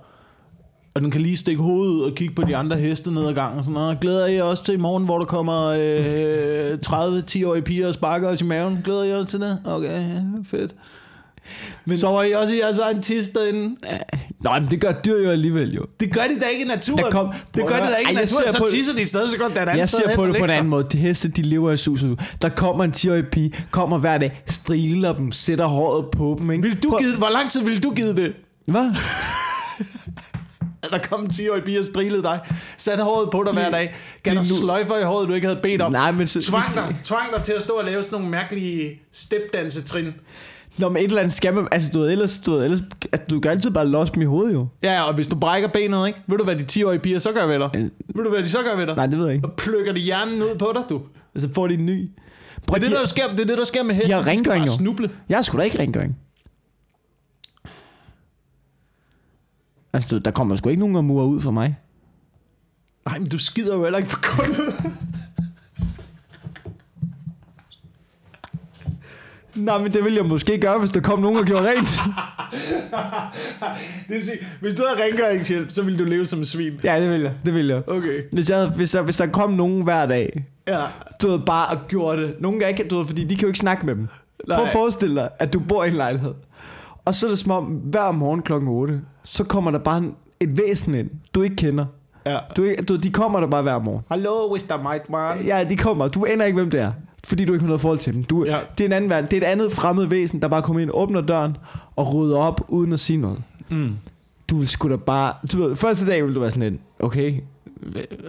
Og den kan lige stikke hovedet ud og kigge på de andre heste ned ad gangen. Og sådan noget. Glæder I også til i morgen, hvor der kommer øh, 30-10-årige piger og sparker os i maven? Glæder I også til det? Okay, fedt. Men sover I også i jeres egen tis derinde? Nej, men det gør dyr jo alligevel jo. Det gør de da ikke i naturen. Der kom- det gør de da ikke i jeg naturen. Så tisser de i stedet, så går den anden Jeg sted ser på det på en anden måde. De heste, de lever i sus. Der kommer en 10-årig pige, kommer hver dag, striler dem, sætter håret på dem. Ikke? Vil du give, hvor lang tid ville du give det? Hvad? der kom en 10-årig pige og strilede dig, satte håret på dig hver dag, gav dig sløjfer i håret, du ikke havde bedt om, Nej, men så- tvang, dig, tvang dig til at stå og lave sådan nogle mærkelige stepdansetrin. Nå, men et eller andet skal man... Altså, du ved, ellers... Du, ved, ellers altså, du kan altid bare losse dem i hovedet, jo. Ja, ja, og hvis du brækker benet, ikke? Ved du, hvad de 10-årige piger så gør ved dig? Øh. Ved du, hvad de så gør ved dig? Nej, det ved jeg ikke. Så plukker de hjernen ud på dig, du. Altså, får de en ny. Det Prøv, er det, de, der sker, det er det, der sker med hesten. har skal rengøring, jo. snuble. jeg har sgu da ikke rengøring. Altså, der kommer sgu ikke nogen og murer ud for mig. Nej, men du skider jo heller ikke på gulvet. Nej, men det ville jeg måske gøre, hvis der kom nogen og gjorde rent. det vil sige, hvis du havde rengøringshjælp, så ville du leve som en svin. ja, det vil jeg. Det vil jeg. Okay. Hvis, jeg havde, hvis, der, hvis der kom nogen hver dag, Ja. du ved, bare og gjorde det. Nogen gange, du ved, fordi de kan jo ikke snakke med dem. Nej. Prøv at forestille dig, at du bor i en lejlighed. Og så er det som om, hver morgen klokken 8, så kommer der bare en, et væsen ind, du ikke kender. Ja. Du, du, de kommer der bare hver morgen. Hallo, Mr. Mightman. Ja, de kommer. Du aner ikke, hvem det er. Fordi du ikke har noget forhold til dem. Du, Ja. Det er en anden. Det er et andet fremmed væsen, der bare kommer ind, åbner døren og rydder op, uden at sige noget. Mm. Du vil sgu da bare... Du ved, første dag vil du være sådan lidt, okay,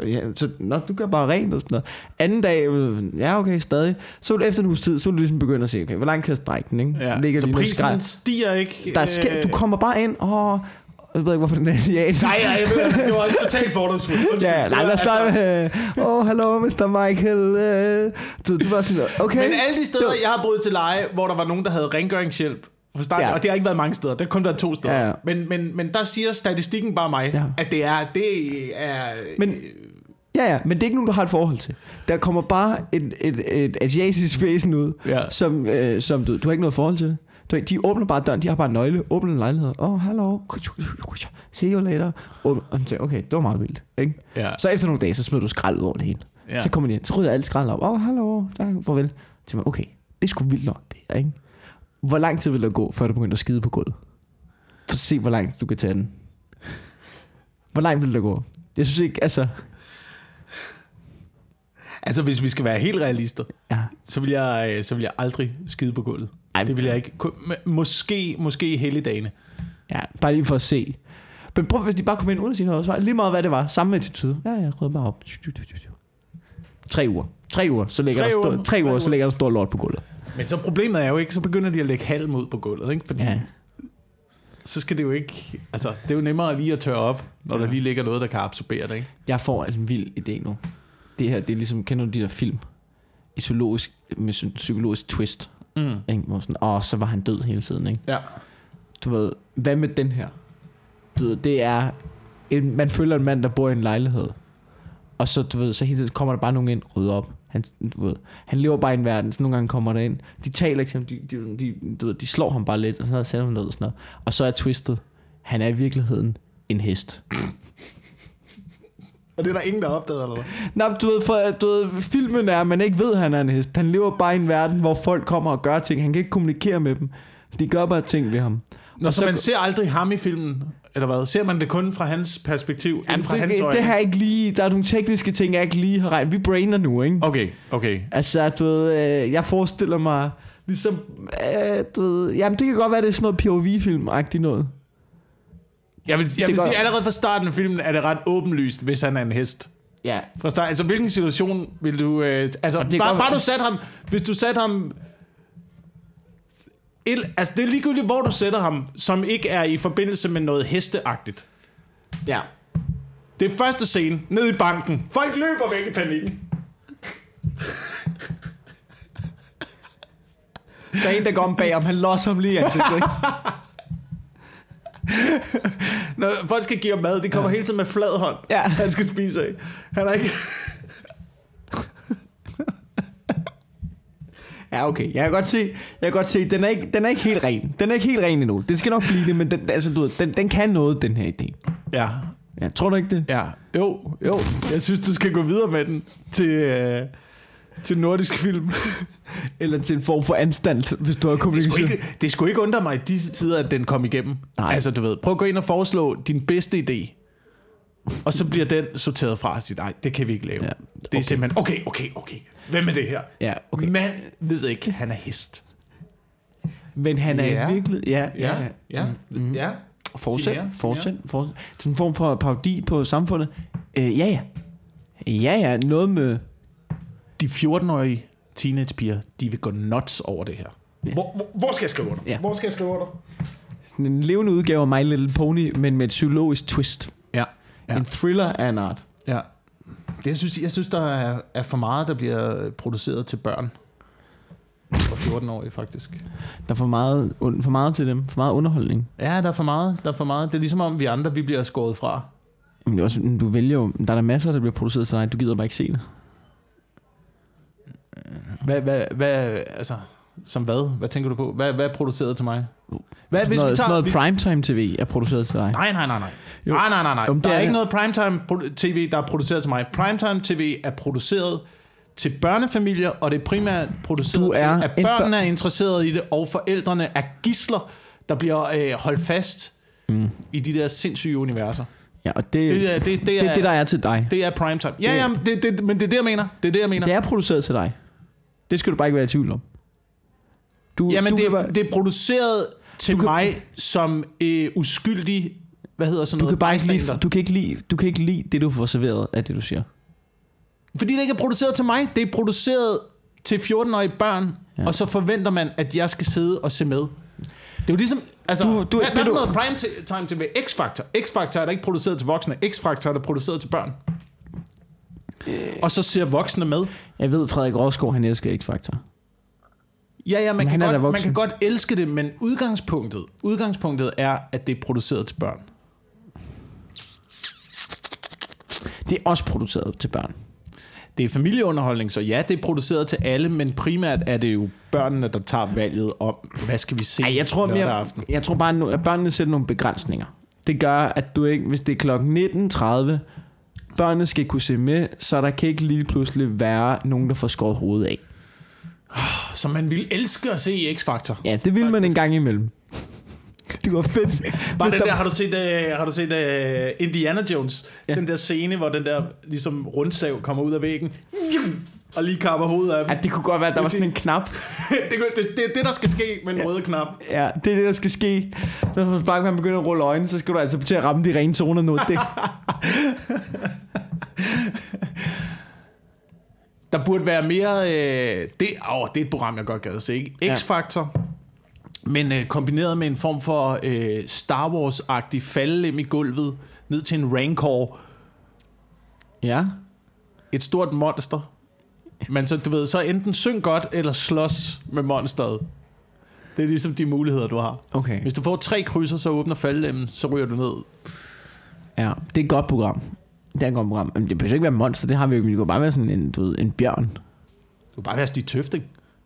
ja, så, nå, du gør bare rent og sådan noget. Anden dag, øh, ja okay, stadig. Så efter en uges tid, så vil du ligesom begynde at se, okay, hvor langt kan jeg strække den, ikke? Ja. Ligger så prisen stiger ikke. Der sker, du kommer bare ind, og jeg ved ikke, hvorfor den er asiat. Nej, nej, jeg ved, det var totalt fordomsfuldt. Ja, nej, lad os starte med, åh, oh, hallo, Mr. Michael. øh. Du, du var sådan, okay. Men alle de steder, jeg har boet til leje, hvor der var nogen, der havde rengøringshjælp, Fra starten, Ja. Og det har ikke været mange steder. Det har kun været to steder. Ja, ja. Men, men, men der siger statistikken bare mig, Ja. at det er... Det er Men, ja, ja, men det er ikke nogen, du har et forhold til. Der kommer bare et, et, et asiatisk væsen ud, Ja. som, øh, som du, du har ikke noget forhold til det. Du, de åbner bare døren, de har bare en nøgle, åbner en lejlighed. Åh, oh, hallo, see you later. Okay, det var meget vildt. Ikke? Ja. Så efter nogle dage, så smider du skrald ud over det hele. Ja. Så kommer de ind, så rydder alt skrald op. Åh, oh, hallo, tak, farvel. Så man, okay, det er sgu vildt nok, det her, ikke? Hvor lang tid vil der gå, før du begynder at skide på gulvet? For at se, hvor langt du kan tage den. Hvor langt vil der gå? Jeg synes ikke, altså... Altså, hvis vi skal være helt realister, Ja. så vil jeg, øh, så vil jeg aldrig skide på gulvet. Ej, Det vil jeg ikke. Måske, måske i helligdagene. Ja, bare lige for at se. Men prøv, hvis de bare kom ind uden at sige noget, så det lige meget, hvad det var. Samme attitude. Ja, ja, rød bare op. Tre uger. Tre uger, så ligger, Tre der, uger. stor, tre uger. så ligger der stor lort på gulvet. Men så problemet er jo ikke, så begynder de at lægge halm ud på gulvet, ikke? Fordi Ja. så skal det jo ikke... Altså, det er jo nemmere lige at tørre op, når ja. der lige ligger noget, der kan absorbere det, ikke? Jeg får en vild idé nu. Det her, det er ligesom, kender du de der film? I zoologisk, med psy- psykologisk twist. Mm. Ikke? Hvor sådan, åh, så var han død hele tiden, ikke? Ja. Du ved, hvad med den her? Du ved, det er, en, man følger en mand, der bor i en lejlighed. Og så, du ved, så hele tiden kommer der bare nogen ind, rydder op. Han, du ved, han lever bare i en verden, så nogle gange kommer der ind. De taler ikke de, de, de, du ved, de slår ham bare lidt, og så sætter ham ned og sådan noget. Og så er twistet, han er i virkeligheden en hest. Og det er der ingen, der har opdaget, eller hvad? Nå, du ved, for, du ved, filmen er, at man ikke ved, at han er en hest. Han lever bare i en verden, hvor folk kommer og gør ting. Han kan ikke kommunikere med dem. De gør bare ting ved ham. Nå, Og så, så- man ser aldrig ham i filmen, eller hvad? Ser man det kun fra hans perspektiv, Jamen, fra det, hans det, øjne? det her er ikke lige, der er nogle tekniske ting, jeg ikke lige har regnet. Vi brainer nu, ikke? Okay, okay. Altså, du ved, øh, jeg forestiller mig, ligesom, øh, du ved, jamen det kan godt være, det er sådan noget POV-film-agtigt noget. Jeg vil, jeg vil går- sige, allerede fra starten af filmen er det ret åbenlyst, hvis han er en hest. Ja. Fra start, altså hvilken situation vil du... Øh, altså, det bare, godt- bare du satte ham... Hvis du satte ham... Et, altså, det er ligegyldigt, hvor du sætter ham, som ikke er i forbindelse med noget hesteagtigt. Ja. Det er første scene, ned i banken. Folk løber væk i panik. Der er en, der går om bagom, han losser ham lige i ansigtet, ikke? Når folk skal give ham mad, de kommer ja. hele tiden med flad hånd. Ja. Han skal spise af. Han er ikke... Ja, okay. Jeg kan godt se, jeg kan godt se den, er ikke, den er ikke helt ren. Den er ikke helt ren endnu. Den skal nok blive det, men den, altså, du ved, den, den kan noget, den her idé. Ja. Ja, tror du ikke det? Ja. Jo, jo. Jeg synes, du skal gå videre med den til, øh, til nordisk film. Eller til en form for anstand, hvis du har Det skulle, kommunikation. ikke, det skulle ikke undre mig i disse tider, at den kom igennem. Nej. Altså, du ved, prøv at gå ind og foreslå din bedste idé. Og så bliver den sorteret fra og siger, nej, det kan vi ikke lave. Ja, Ja, Det er okay. simpelthen, okay, okay, okay. Hvem er det her? Ja, okay. Man ved ikke, han er hest. Men han er Ja. i virkeligheden... Ja, ja, ja. ja. Mhm. ja. Fortsæt, Ja, fortsæt, fortsæt. Sådan en form for parodi på samfundet. Øh, ja, ja. Ja, ja, noget med... De 14-årige teenagepiger, de vil gå nuts over det her. Ja. Hvor, hvor, hvor skal jeg skrive under? Ja. Hvor skal jeg skrive under? Sådan en levende udgave af My Little Pony, men med et psykologisk twist. Ja. Ja. Ja. En thriller af en art. Ja. Det, jeg, synes, jeg synes, der er, er for meget, der bliver produceret til børn. For 14-årige, faktisk. Der er for meget, for meget til dem. For meget underholdning. Ja, der er for meget. Der er for meget. Det er ligesom om, vi andre vi bliver skåret fra. Men det er også, du vælger jo... Der er der masser, der bliver produceret til dig. Du gider bare ikke se det. Hvad, hvad, hvad, altså, som hvad? Hvad tænker du på? Hvad, hvad er produceret til mig? Hvad, Sådan noget, sådan noget primetime tv er produceret til dig. Nej, nej, nej, nej. Jo. Nej, nej, nej, nej. Jo, men der er, er- ikke noget primetime tv, der er produceret til mig. Primetime tv er produceret til børnefamilier, og det er primært produceret Du til, er at en børnene er interesseret i det, og forældrene er gisler, der bliver øh, holdt fast Mm. i de der sindssyge universer. Ja, og det, Det er det, det, det er det, der er til dig. det er primetime. Ja, Det- ja, det, det, men det er det, jeg mener. Det er det, jeg mener. Det er produceret til dig. Det skal du bare ikke være i tvivl om. Du, Jamen, du det, bare, det er produceret til kan- mig som øh, uskyldig, hvad hedder sådan du noget? kan bare ikke lide, du kan ikke lide, du kan ikke lide det, du får serveret af det, du siger. Fordi det ikke er produceret til mig. Det er produceret til 14-årige børn, Ja. og så forventer man, at jeg skal sidde og se med. Det er jo ligesom, altså, Du- du, hvad, hvad du- noget prime time TV? X-Factor. X-Factor er der ikke produceret til voksne. X-Factor er der produceret til børn. Og så ser voksne med. Jeg ved, Frederik Rosgaard, han elsker X-Factor. Ja, ja, man, kan godt, man kan godt elske det, men udgangspunktet, udgangspunktet er, at det er produceret til børn. Det er også produceret til børn. Det er familieunderholdning, så ja, det er produceret til alle, men primært er det jo børnene, der tager valget om, hvad skal vi se Ej, jeg tror, mere, aften. jeg tror bare, at børnene sætter nogle begrænsninger. Det gør, at du ikke, hvis det er klokken 19.30, børnene skal kunne se med, så der kan ikke lige pludselig være nogen, der får skåret hovedet af. Så man ville elske at se i X-Factor. Ja, det vil man en gang imellem. Det var fedt. Bare den der- der, har du set, uh, har du set uh, Indiana Jones? Ja. Ja. Den der scene, hvor den der ligesom rundsav kommer ud af væggen, og lige kapper hovedet af dem. Ja, det kunne godt være, at der var sådan en knap. det, kunne- det, det, er det, der skal ske med en rød knap. Ja, det er det, der skal ske. Så hvis bare man begynder at rulle øjnene, så skal du altså til at ramme de rene zoner nu. Det, Der burde være mere... Øh, det, åh, det er et program, jeg godt gad at se. Ikke? Ja. X-Factor, men øh, kombineret med en form for øh, Star Wars-agtig faldlem i gulvet, ned til en Rancor. ja. Et stort monster. Men så, du ved, så enten syng godt, eller slås med monsteret. Det er ligesom de muligheder, du har. Okay. Hvis du får tre krydser, så åbner faldlemmen, så ryger du ned. Ja, det er et godt program. Det er et godt program. Men det behøver ikke være monster, det har vi jo. Det kunne bare være sådan en, du ved, en bjørn. Du kan bare være Stig Tøfting.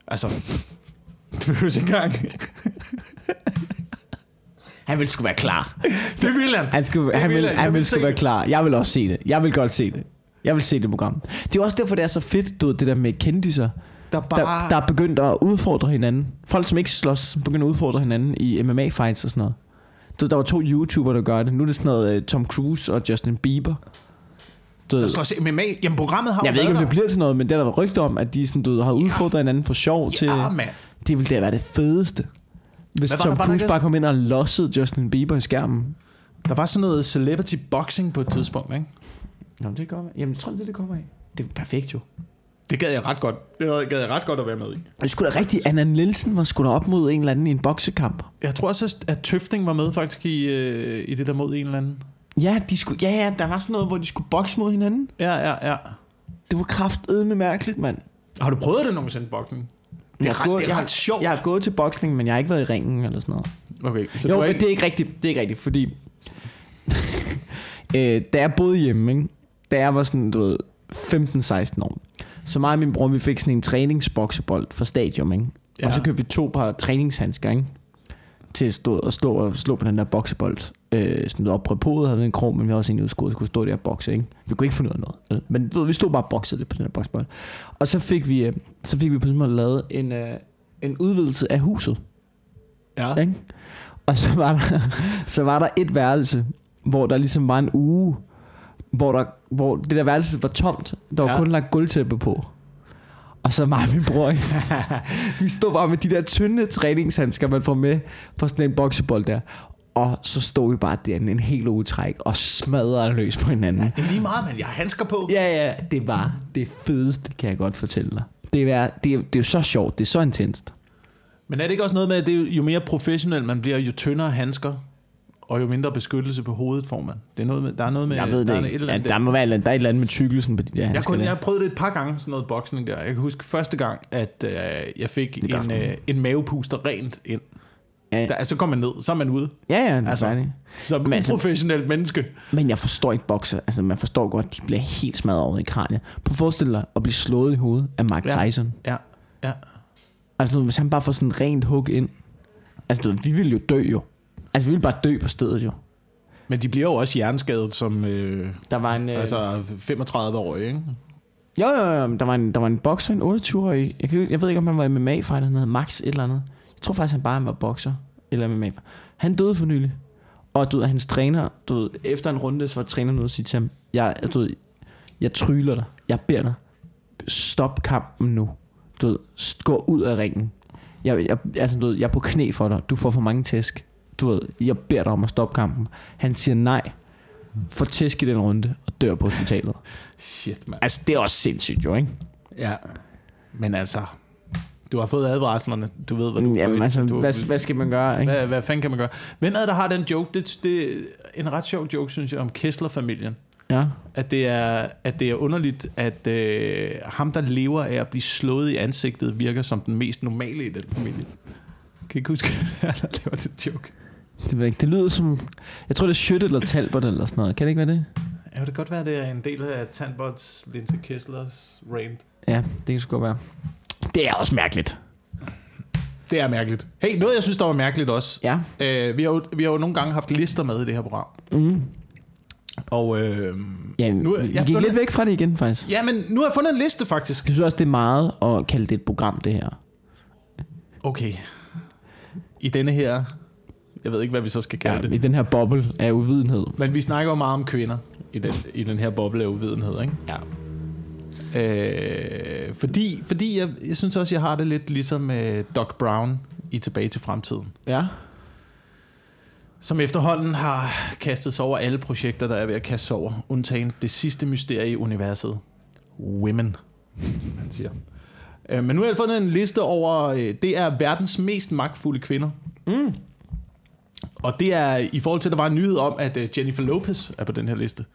Altså, du behøver ikke engang. Han ville sgu være klar. Det vil han. Han, skulle, Det han, vil vil, jeg. han Jeg ville se være det. klar. Jeg vil også se det. Jeg vil godt se det. Jeg vil se det program. Det er også derfor, det er så fedt, du ved, det der med kendiser, Der der, bare... der er begyndt at udfordre hinanden. Folk, som ikke slås, begynder at udfordre hinanden i MMA-fights og sådan noget. Du, der var to YouTubere, der gør det. Nu er det sådan noget uh, Tom Cruise og Justin Bieber. Du, Der slås MMA. Jamen, programmet har jeg ved ikke, om det bliver til noget, men det er der var rygter om, at de sådan, du, har udfordret hinanden for sjov til... Ja, mand. Det ville da være det fedeste. Hvis Hvad Tom Cruise bare kom ind og lossede Justin Bieber i skærmen. Der var sådan noget celebrity boxing på et tidspunkt, ikke? Nå, det kommer. Jamen, jeg tror, det det, det kommer af. Det er perfekt jo. Det gad jeg ret godt. Det gad jeg ret godt at være med i. Det skulle da rigtigt. Anna Nielsen var da op mod en eller anden i en boksekamp. Jeg tror også, at Tøfting var med faktisk i, øh, i det der mod en eller anden. Ja, de skulle, ja, ja, der var sådan noget, hvor de skulle bokse mod hinanden. Ja, ja, ja. Det var kraftedme mærkeligt, mand. Har du prøvet det nogensinde, boxing? Det er, ret, gået- det er jeg ret sjovt. Jeg har gået til boksning, men jeg har ikke været i ringen eller sådan noget. Okay, så jo, du er ikke... det er ikke rigtigt. Det er ikke rigtigt, fordi... øh, da jeg boede hjemme, ikke? da jeg var sådan, du ved, 15-16 år, så mig og min bror, vi fik sådan en træningsboksebold fra stadion, ikke? Ja. Og så købte vi to par træningshandsker, ikke? Til at stå og, stå og slå på den der boksebold. Øh, sådan op på podet havde en krog, men vi havde også en udskud, så kunne stå der og bokse, ikke? Vi kunne ikke finde ud af noget. Men ved, vi stod bare og boksede det på den der boksebold. Og så fik vi, øh, så fik vi på sådan en måde lavet en, øh, en udvidelse af huset. Ja. Ikke? Og så var, der, så var der et værelse, hvor der ligesom var en uge, hvor, der, hvor det der værelse var tomt. Der var. Ja. kun lagt gulvtæppe på. Og så mig og min bror, vi stod bare med de der tynde træningshandsker, man får med på sådan en boksebold der. Og så stod vi bare der en hel uge træk og smadrede løs på hinanden. Det er lige meget, men jeg har handsker på. Ja, ja, det var det fedeste, kan jeg godt fortælle dig. Det er, det er, det er jo så sjovt, det er så intenst. Men er det ikke også noget med, at det er, jo- mere professionel man bliver, jo tyndere handsker, og jo mindre beskyttelse på hovedet får man? Det er noget med, der er noget med... Jeg ved der det er ikke. et eller Ja, andet der må være der er et eller andet med tykkelsen på de der Jeg, handsker kun, der. jeg prøvet det et par gange, sådan noget boksning der. Jeg kan huske første gang, at øh, jeg fik en, øh, en mavepuster rent ind. Ja. Der, så kom man ned, så er man ude. Ja, ja, det er Altså, altså, Som Men altså- uprofessionelt menneske. Men jeg forstår ikke bokser. Altså, man forstår godt, at de bliver helt smadret over i kraniet. Prøv at forestille dig at blive slået i hovedet af Mike Ja. Tyson. Ja, ja. Altså, hvis han bare får sådan en rent hug ind. Altså, du vi ville jo dø jo. Altså, vi ville bare dø på stedet jo. Men de bliver jo også hjerneskadet som øh, Der var en... Øh, altså 35-årige, ikke? Jo, jo, jo. Der var en, der var en bokser, en 28-årig. Jeg, kan, jeg ved ikke, om han var MMA-fighter. Han hed Max et eller andet. Jeg tror faktisk, han bare var bokser. Eller MMA. Han døde for nylig. Og du ved, hans træner, du ved, efter en runde, så var træneren ude og sige til ham, jeg, du ved, jeg tryller dig. Jeg beder dig. Stop kampen nu. Du ved, gå ud af ringen. Jeg, jeg, altså, du ved, jeg er på knæ for dig. Du får for mange tæsk. Du ved, jeg beder dig om at stoppe kampen. Han siger nej. Får tæsk i den runde og dør på hospitalet. Shit, mand. Altså, det er også sindssygt jo, ikke? Ja. Men altså, du har fået advarslerne. Du ved, hvad du Jamen, altså, du, hvad, hvad skal man gøre, ikke? hvad, hvad fanden kan man gøre? Hvem er der har den joke? Det, det er en ret sjov joke, synes jeg, om Kessler-familien. Ja. At det er, at det er underligt, at øh, ham, der lever af at blive slået i ansigtet, virker som den mest normale i den familie. Kan I ikke huske, at der laver det joke? Det, ved ikke, det lyder som... Jeg tror, det er Schødt eller Talbot eller sådan noget. Kan det ikke være det? Ja, det kan godt være, det er en del af Tanbots, Lindsay Kesslers rant. Ja, det kan sgu godt være. Det er også mærkeligt. Det er mærkeligt. Hey, noget jeg synes, der var mærkeligt også. Ja. Øh, vi, har jo, vi har jo nogle gange haft lister med i det her program. Mm. Og øh, Ja, Nu- jeg har gik fundet- lidt væk fra det igen, faktisk. ja, men nu har jeg fundet en liste faktisk. Jeg synes også, det er meget at kalde det et program, det her. Okay. I denne her, jeg ved ikke, hvad vi så skal kalde Ja, det. I den her boble af uvidenhed. Men vi snakker jo meget om kvinder i den, i den her boble af uvidenhed, ikke? Ja. Øh, fordi fordi jeg, jeg synes også, jeg har det lidt ligesom øh, Doc Brown i Tilbage til Fremtiden. Ja. Som efterhånden har kastet sig over alle projekter, der er ved at kaste sig over. Undtagen det sidste mysterie i universet. Women, han siger. Øh, Men nu har jeg fundet en liste over, øh, det er verdens mest magtfulde kvinder. Mm. Og det er i forhold til, at der var en nyhed om, at øh, Jennifer Lopez er på den her liste.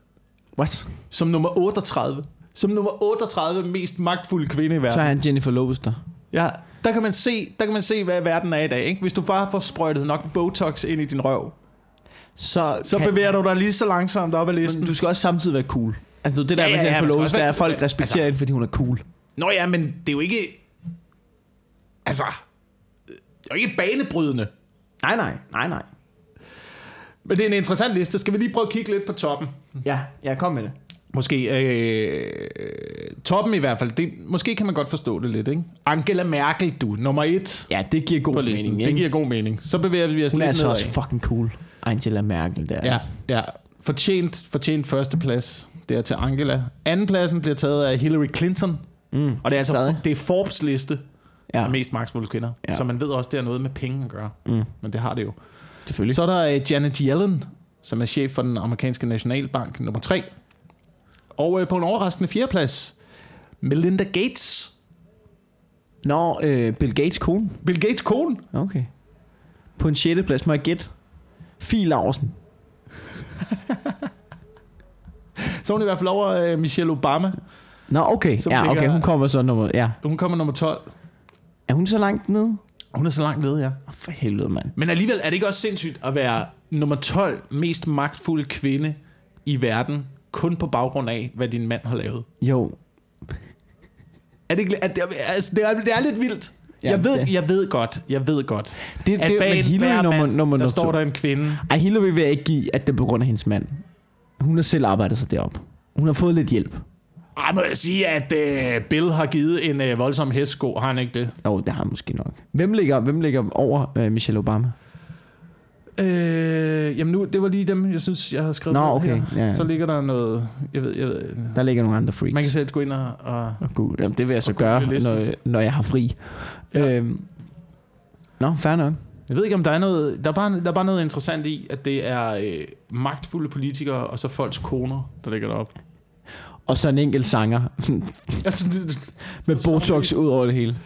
What? Som nummer 38. Som nummer 38 mest magtfulde kvinde i verden. Så er han Jennifer Lopez der. Ja, der kan man se, der kan man se hvad verden er i dag. Ikke? Hvis du bare får sprøjtet nok Botox ind i din røv, Så, så kan, bevæger du dig lige så langsomt op ad listen. Men du skal også samtidig være cool. Altså det der Ja, ja, ja, med ja, Jennifer man skal Lopez, der er, at folk respekterer Altså- hende, fordi hun er cool. Nå ja, men det er jo ikke... Altså... Det er jo ikke banebrydende. Nej, nej, nej, nej. Men det er en interessant liste. Skal vi lige prøve at kigge lidt på toppen? Ja, jeg kom med det. Måske øh, toppen i hvert fald. Det, måske kan man godt forstå det lidt, ikke? Angela Merkel, du. Nummer et Ja, det giver god mening. det ikke? giver god mening. Så bevæger vi os Hun er lidt altså også fucking cool. Angela Merkel der. Ja, ja. Fortjent, fortjent førsteplads. Det er til Angela. Andenpladsen bliver taget af Hillary Clinton. Mm. Og det er altså Stadig. det er Forbes liste ja. af mest magtfulde kvinder. Ja. Så man ved også, det har noget med penge at gøre. Mm. Men det har det jo. Selvfølgelig. Så er der øh, Janet Yellen, som er chef for den amerikanske nationalbank, nummer 3. Og øh, på en overraskende fjerdeplads, Melinda Gates. Nå, øh, Bill Gates kone. Bill Gates kone. Okay. På en sjette plads må jeg gætte. Fie Larsen. Så hun i hvert fald over øh, Michelle Obama. Nå, okay. Som Ja, okay. Hun kommer så nummer... Ja. Hun kommer nummer 12. Er hun så langt nede? Hun er så langt nede, ja. Oh, for helvede, mand. Men alligevel er det ikke også sindssygt at være nummer 12 mest magtfulde kvinde i verden, kun på baggrund af, hvad din mand har lavet. Jo. Er det, ikke, er det, altså, det, er, det er lidt vildt. Ja, jeg, ved, det- jeg ved godt, jeg ved godt. Det, At det, bag men en Hillary hver nummer, mand, nummer, der står to. der en kvinde. Ej, Hillary vil jeg ikke give, at det er på grund af hendes mand. Hun har selv arbejdet sig derop. Hun har fået lidt hjælp. Ej, må jeg sige, at uh, Bill har givet en uh, voldsom hestsko, har han ikke det? Jo, det har han måske nok. Hvem ligger, hvem ligger over øh, Michelle Obama? Øh, jamen nu, det var lige dem, jeg synes, jeg har skrevet Nå, okay, her. ja. Så ligger der noget, jeg ved, jeg ved, Der ligger nogle andre freaks. man kan selv gå ind og, og Oh, Gud, jamen, det vil jeg så Og gøre, når, når jeg har fri. Ja. Øhm, Nå, fair nok. Jeg ved ikke, om der er noget... Der er bare, der er bare noget interessant i, at det er øh, magtfulde politikere, og så folks koner, der ligger derop. Og så en enkelt sanger Altså, med botox ud over det hele.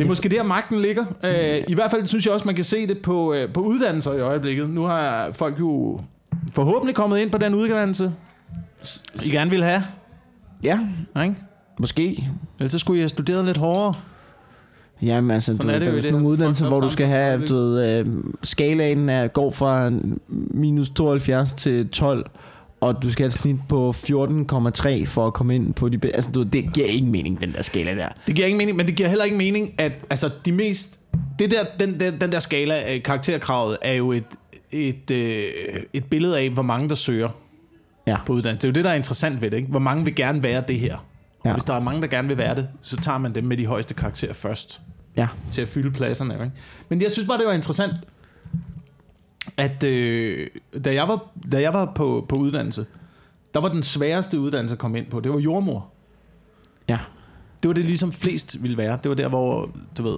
Det er måske der, magten ligger. Øh, I hvert fald synes jeg også, man kan se det på, øh, på uddannelser i øjeblikket. Nu har folk jo forhåbentlig kommet ind på den uddannelse, I gerne vil have. Ja, Ikke? måske. Ellers så skulle I have studeret lidt hårdere. Jamen altså, Sådan du, er det der jo er sådan det nogle her uddannelser, fucked up hvor du skal samfund, have, du ved, øh, skalaen er, går fra minus 72 til 12, og du skal have et snit på 14,3 for at komme ind på de bedste. Altså, du, det giver ingen mening, den der skala der. Det giver ingen mening, men det giver heller ikke mening, at altså, de mest... Det der, den, den, den der skala af karakterkravet er jo et, et, øh, et billede af, hvor mange der søger Ja. på uddannelse. Det er jo det, der er interessant ved det. Ikke? Hvor mange vil gerne være det her. Ja. Og hvis der er mange, der gerne vil være det, så tager man dem med de højeste karakterer først. Ja. Til at fylde pladserne. Ikke? Men jeg synes bare, det var interessant, at øh, da jeg var, da jeg var på, på uddannelse, der var den sværeste uddannelse at komme ind på. Det var jordmor. Ja. Det var det ligesom flest ville være. Det var der, hvor, du ved,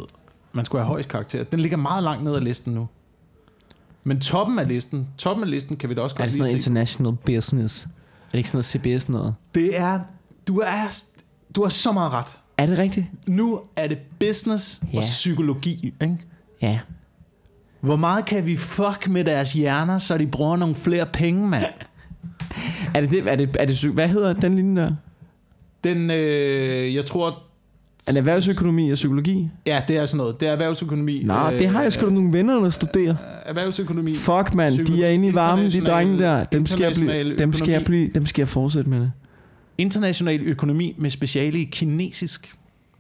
man skulle have højst karakter. Den ligger meget langt ned ad listen nu. Men toppen af listen, toppen af listen kan vi da også Er godt det sådan noget se. international business? Er det ikke sådan noget CBS noget? Det er, du er, du har så meget ret. Er det rigtigt? Nu er det business Ja. og psykologi, ikke? Ja. Hvor meget kan vi fuck med deres hjerner, så de bruger nogle flere penge, mand? Er det det? Er det, er det hvad hedder den linje der? Den, øh, jeg tror, Er det erhvervsøkonomi og psykologi? ja, det er sådan noget. Det er erhvervsøkonomi. Nej, det har jeg sgu da nogle venner, der studerer. Øh, erhvervsøkonomi. Fuck, mand. De er inde i varmen, de drenge der. Dem skal jeg, blive, dem skal jeg, blive, dem skal jeg fortsætte med det. International økonomi med speciale i kinesisk.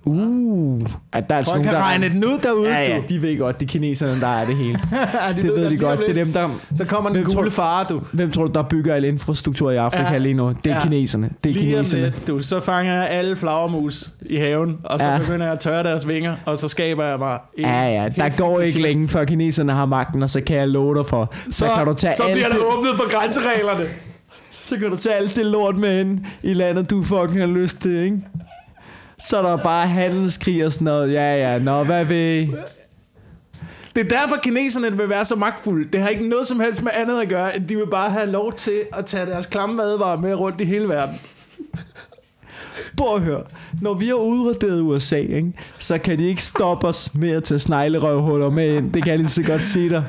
Uh, at der er Folk sådan kan der... regne den ud derude, Ja, ja, de ved godt, de kineserne, der er det hele. Ja, Det ved de godt. Det er dem, der... Så kommer den gule far, du. Hvem tror du, der bygger al infrastruktur i Afrika Ja. lige nu? Det er Ja. kineserne. Det er Lige kineserne. lidt, du, så fanger jeg alle flagermus i haven, og så Ja. begynder jeg at tørre deres vinger, og så skaber jeg mig en Ja, ja, der går ikke specielt- længe, før kineserne har magten, og så kan jeg love dig for, så, så kan du tage så bliver det, der åbnet for grænsereglerne. så kan du tage alt det lort med ind i landet, du fucking har lyst til, ikke? Så er der bare handelskrig og sådan noget. Ja, ja, nå, hvad I? Det er derfor, kineserne vil være så magtfulde. Det har ikke noget som helst med andet at gøre, end de vil bare have lov til at tage deres klamme madvarer med rundt i hele verden. Prøv at høre. Når vi har udraderet USA, ikke, så kan de ikke stoppe os med at tage sneglerøvhuller med ind. Det kan jeg lige så godt sige dig.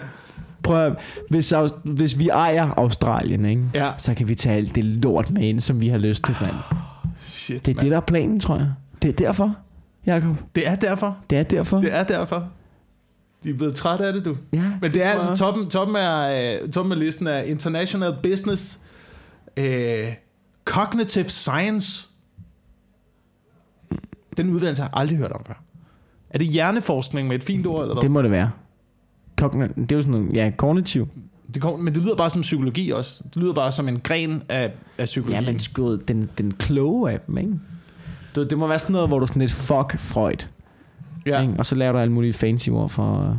Prøv at, hvis, hvis vi ejer Australien, ikke, Ja. så kan vi tage alt det lort med ind, som vi har lyst til. Mand. Shit, Det er det, der er planen, tror jeg. Det er derfor, Jacob. det er derfor. Det er derfor. Det er derfor. De er blevet trætte af det, du. Ja, Men det er tror altså toppen, toppen, af, øh, toppen af listen af International Business øh, Cognitive Science. Den uddannelse har jeg aldrig hørt om før. Er det hjerneforskning med et fint ord? Eller Det må det være. Cogn- det er jo sådan noget, ja, kognitiv. det kom, men det lyder bare som psykologi også. Det lyder bare som en gren af, af psykologi. Ja, men sgu, den, den kloge af dem, ikke? Du, det må være sådan noget, hvor du sådan lidt fuck Freud. Ja. Ikke? Og så laver du alle mulige fancy ord for... øh,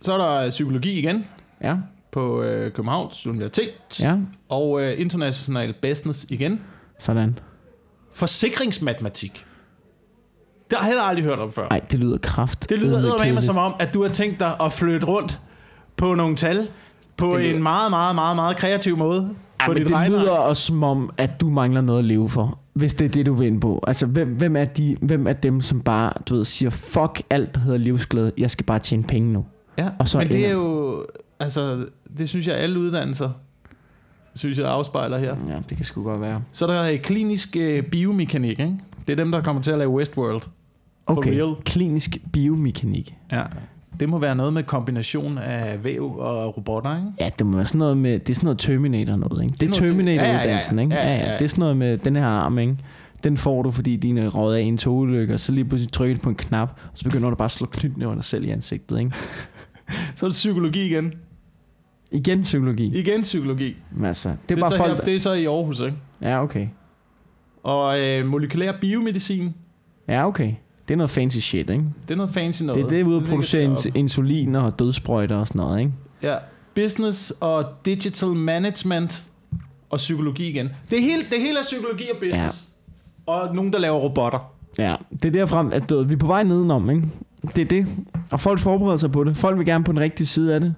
Så er der psykologi igen Ja, på øh, Københavns Universitet. ja, Og øh, International Business igen. sådan. Forsikringsmatematik. Det har jeg heller aldrig hørt om før. Nej, det lyder kraft. Det lyder kedeligt. som om, at du har tænkt dig at flytte rundt på nogle tal på Det lyder- en meget, meget, meget, meget kreativ måde. Ja, på men dit det regneark. lyder også som om, at du mangler noget at leve for. Hvis det er det, du vil ind på. Altså, hvem, hvem, er de, hvem er dem, som bare, du ved, siger, fuck alt, der hedder livsglæde. Jeg skal bare tjene penge nu. Ja, og så men det er jo... Altså, det synes jeg, alle uddannelser synes jeg afspejler her. Ja, det kan sgu godt være. Så er der øh, klinisk øh, biomekanik, ikke? Det er dem, der kommer til at lave Westworld. Okay, real. klinisk biomekanik. Ja. Det må være noget med kombination af væv og robotter, ikke? Ja, det må være sådan noget med, det er sådan noget Terminator noget, ikke? Det er Terminator-uddannelsen, Ja, ja, ikke? ja. Ja, Ja, ja, ja. Det er sådan noget med den her arm, ikke? Den får du, fordi din er røget af en togulykke, og så lige pludselig trykker du på en knap, og så begynder du bare at slå knytnæver dig selv i ansigtet, ikke? Så er det psykologi igen. Igen psykologi. Igen psykologi. Men altså, det er, Det er, bare så, folk... her, det er så i Aarhus, ikke? Ja, okay. Og øh, molekylær biomedicin, Ja, okay. Det er noget fancy shit, ikke? det er noget fancy noget. Det, det er ude at producere ins- insulin og dødsprøjter og sådan noget, ikke? Ja. Business og digital management og psykologi igen. Det hele, det hele er psykologi og business. Ja. Og nogen, der laver robotter. Ja, det er derfra, at du, vi er på vej nedenom, ikke? Det er det. Og folk forbereder sig på det. Folk vil gerne på den rigtige side af det.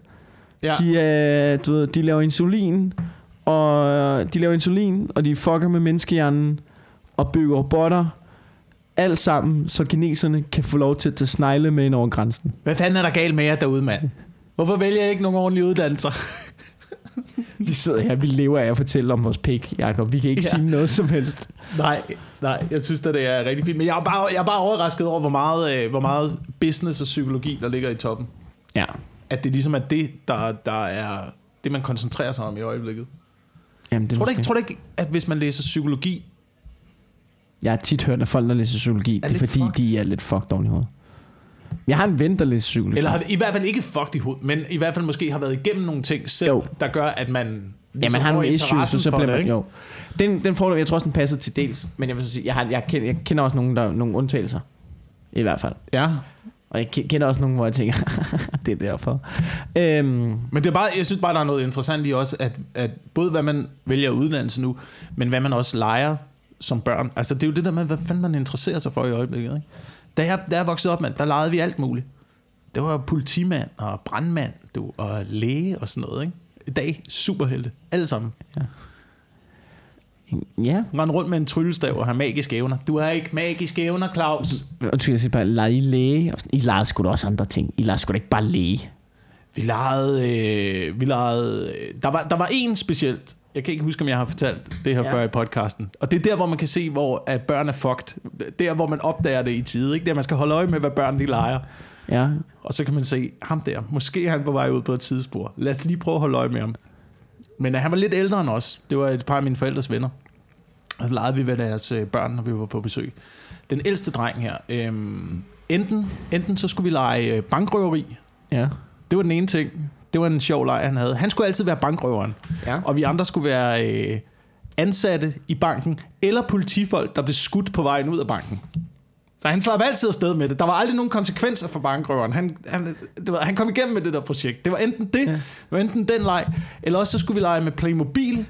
Ja. De, øh, du ved, de laver insulin, og de laver insulin, og de fucker med menneskehjernen, og bygger robotter, alt sammen, så kineserne kan få lov til at tage snegle med ind over grænsen. Hvad fanden er der galt med jer derude, mand? Hvorfor vælger jeg ikke nogen ordentlige uddannelser? Vi sidder her, vi lever af at fortælle om vores pik, Jacob. Vi kan ikke Ja. sige noget som helst. nej, nej, jeg synes at det er rigtig fint. Men jeg er bare, jeg er bare overrasket over, hvor meget, øh, hvor meget business og psykologi, der ligger i toppen. Ja. At det ligesom er det, der, der er det, man koncentrerer sig om i øjeblikket. Jamen, det Tror du, ikke, tror du ikke, at hvis man læser psykologi, Jeg har tit hørt, at folk, der læser psykologi, det er fordi, fucked. de er lidt fucked oven i hovedet. Jeg har en ven, der læser psykologi. eller har, i hvert fald ikke fucked i hovedet, men i hvert fald måske har været igennem nogle ting selv, Jo. der gør, at man... Ja, ligesom man har får nogle issues, og så bliver det, man... Jo. Den, den får du, jeg tror også, den passer til dels. Men jeg vil sige, jeg, har, jeg, kender, jeg kender også nogle, der, nogle undtagelser. I hvert fald. Ja, Og jeg ke- kender også nogle, hvor jeg tænker, det er derfor. Øhm, men det er bare, jeg synes bare, der er noget interessant i også, at, at både hvad man vælger uddannelse nu, men hvad man også leger som børn. Altså det er jo det der med, hvad fanden man interesserer sig for i øjeblikket. Ikke? Da, jeg, da jeg voksede op, mand, der legede vi alt muligt. Det var politimand og brandmand du, og læge og sådan noget. Ikke? I dag superhelte. Alle sammen. ja, Rende rundt med en tryllestav og have magiske evner. Du har ikke magiske evner, Claus. undskyld, jeg siger bare, leger I læge? I leger sgu da også andre ting. I leger sgu da ikke bare læge. Vi legede... Øh, vi legede øh, der, var, der var en specielt, Jeg kan ikke huske, om jeg har fortalt det her Ja. før i podcasten. Og det er der, hvor man kan se, hvor at børn er fucked. Der, hvor man opdager det i tide. Ikke? Der, man skal holde øje med, hvad børn de leger. Ja, Og så kan man se, ham der, måske er han på vej ud på et tidsspor. Lad os lige prøve at holde øje med ham. Men øh, han var lidt ældre end os. Det var et par af mine forældres venner. Og så legede vi ved deres øh, børn, når vi var på besøg. Den ældste dreng her, øhm, enten, enten så skulle vi lege øh, bankrøveri. ja. Det var den ene ting. Det var en sjov leg, han havde. Han skulle altid være bankrøveren. Ja. Og vi andre skulle være øh, ansatte i banken, eller politifolk, der blev skudt på vejen ud af banken. Så han slap altid afsted med det. Der var aldrig nogen konsekvenser for bankrøveren. Han, han, det var, han kom igennem med det der projekt. Det var enten det, ja. det var enten den leg, eller også så skulle vi lege med Playmobil,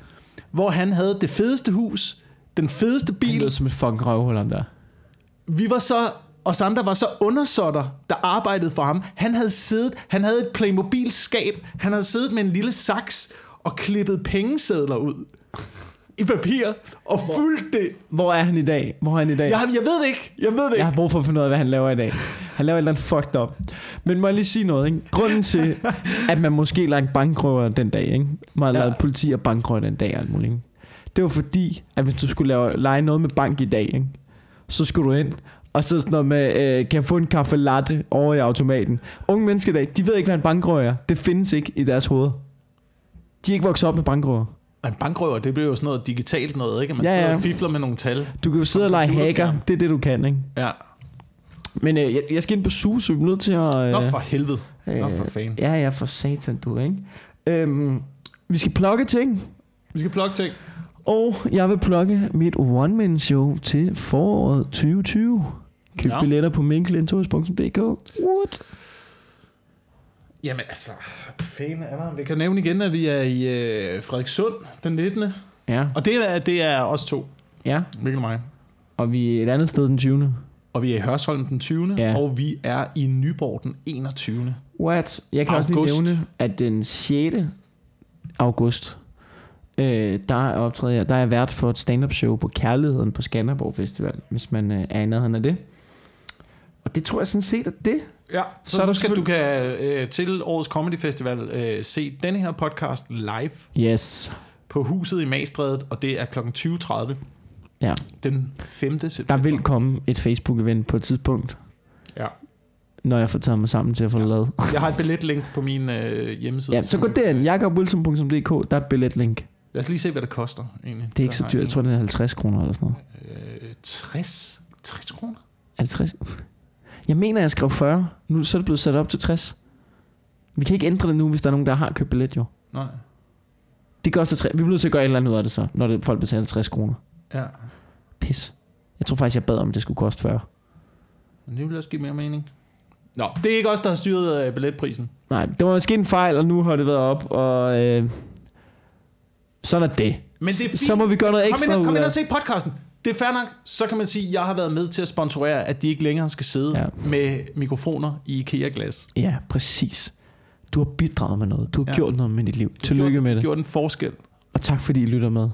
hvor han havde det fedeste hus, den fedeste Han bil. lyder som et fucking røvhul, der. Vi var så, os andre var så undersåtter, der arbejdede for ham. Han havde siddet, han havde et Playmobil-skab, han havde siddet med en lille saks og klippet pengesedler ud i papir og fulgt det. Hvor er han i dag? Hvor er han i dag? Jeg, jeg ved det ikke, jeg ved det Jeg ikke. har brug for at finde ud af, hvad han laver i dag. Han laver et eller andet fucked up. Men må jeg lige sige noget, ikke? Grunden til, at man måske lavede bankrøver den dag, ikke? Man har Ja. lavet politi og bankrøver den dag, alt muligt, ikke? Det var fordi, at hvis du skulle lave, lege noget med bank i dag, ikke? så skulle du ind, og så sådan noget med, øh, kan jeg få en kaffe latte over i automaten. Unge mennesker i dag, de ved ikke, hvad en bankrøver er. Det findes ikke i deres hoved. De er ikke vokset op med bankrøver. En bankrøver, det blev jo sådan noget digitalt noget, ikke? Man Ja, ja, sidder og fifler med nogle tal. Du kan jo sidde og lege hacker. Det er det, du kan, ikke? Ja. Men øh, jeg, jeg skal ind på SUS, så vi er nødt til at... Øh, Nå for helvede. Nå for fanden. Ja, ja, for satan, du, ikke? Øhm, vi skal plukke ting, Vi skal plukke ting. Og jeg vil plukke mit one-man-show til foråret 2020. Køb ja. Billetter på minkelentours.dk. What? Jamen altså, fanden er der? Vi kan nævne igen, at vi er i øh, Frederikssund den 19. Ja, Og det er, det er os to, ja. Mikkel og mig. Og vi er et andet sted den 20. Og vi er i Hørsholm den 20. Ja. Og vi er i Nyborg den 21. What? Jeg kan også August. lige nævne, at den 6. august, øh, der optræder jeg, der er jeg vært for et stand-up show på Kærligheden på Skanderborg Festival, hvis man øh, er i nærheden af det. Og det tror jeg sådan set er det. Ja, så, Så du, skal, du kan øh, til årets Comedy Festival øh, se denne her podcast live Yes. på huset i Magstrædet, og det er kl. 20.30 Ja. den 5. september. Der vil komme et Facebook-event på et tidspunkt, Ja. når jeg får taget mig sammen til at få det lavet. Jeg har et billetlink på min øh, hjemmeside. Ja, så gå derind, jakobwilson.dk, der er et billetlink. Lad os lige se, hvad det koster egentlig. Det er ikke så dyrt, jeg tror, det er 50 kroner eller sådan noget. Øh, 60? 60 kroner? 50? Jeg mener, jeg skrev 40. Nu så er det blevet sat op til 60. Vi kan ikke ændre det nu, hvis der er nogen, der har købt billet, jo. Nej. Det koster 3. Vi bliver nødt til at gøre et eller andet ud af det så, når det, folk betaler 60 kroner. Ja. Pis. Jeg tror faktisk, jeg bad om, at det skulle koste 40. Men det vil også give mere mening. Nå, det er ikke os, der har styret øh, billetprisen. Nej, det var måske en fejl, og nu har det været op, og øh, sådan er det. Men det er fint. Så må vi gøre noget Kom ekstra ind, ud kom ind og se podcasten. Det er fair nok. Så kan man sige, at jeg har været med til at sponsorere, at de ikke længere skal sidde Ja. med mikrofoner i IKEA-glas. Ja, præcis. Du har bidraget med noget. Du har ja. Ja. gjort noget med dit liv. Tillykke gjort, med det. Gjort en forskel. Og tak fordi I lytter med.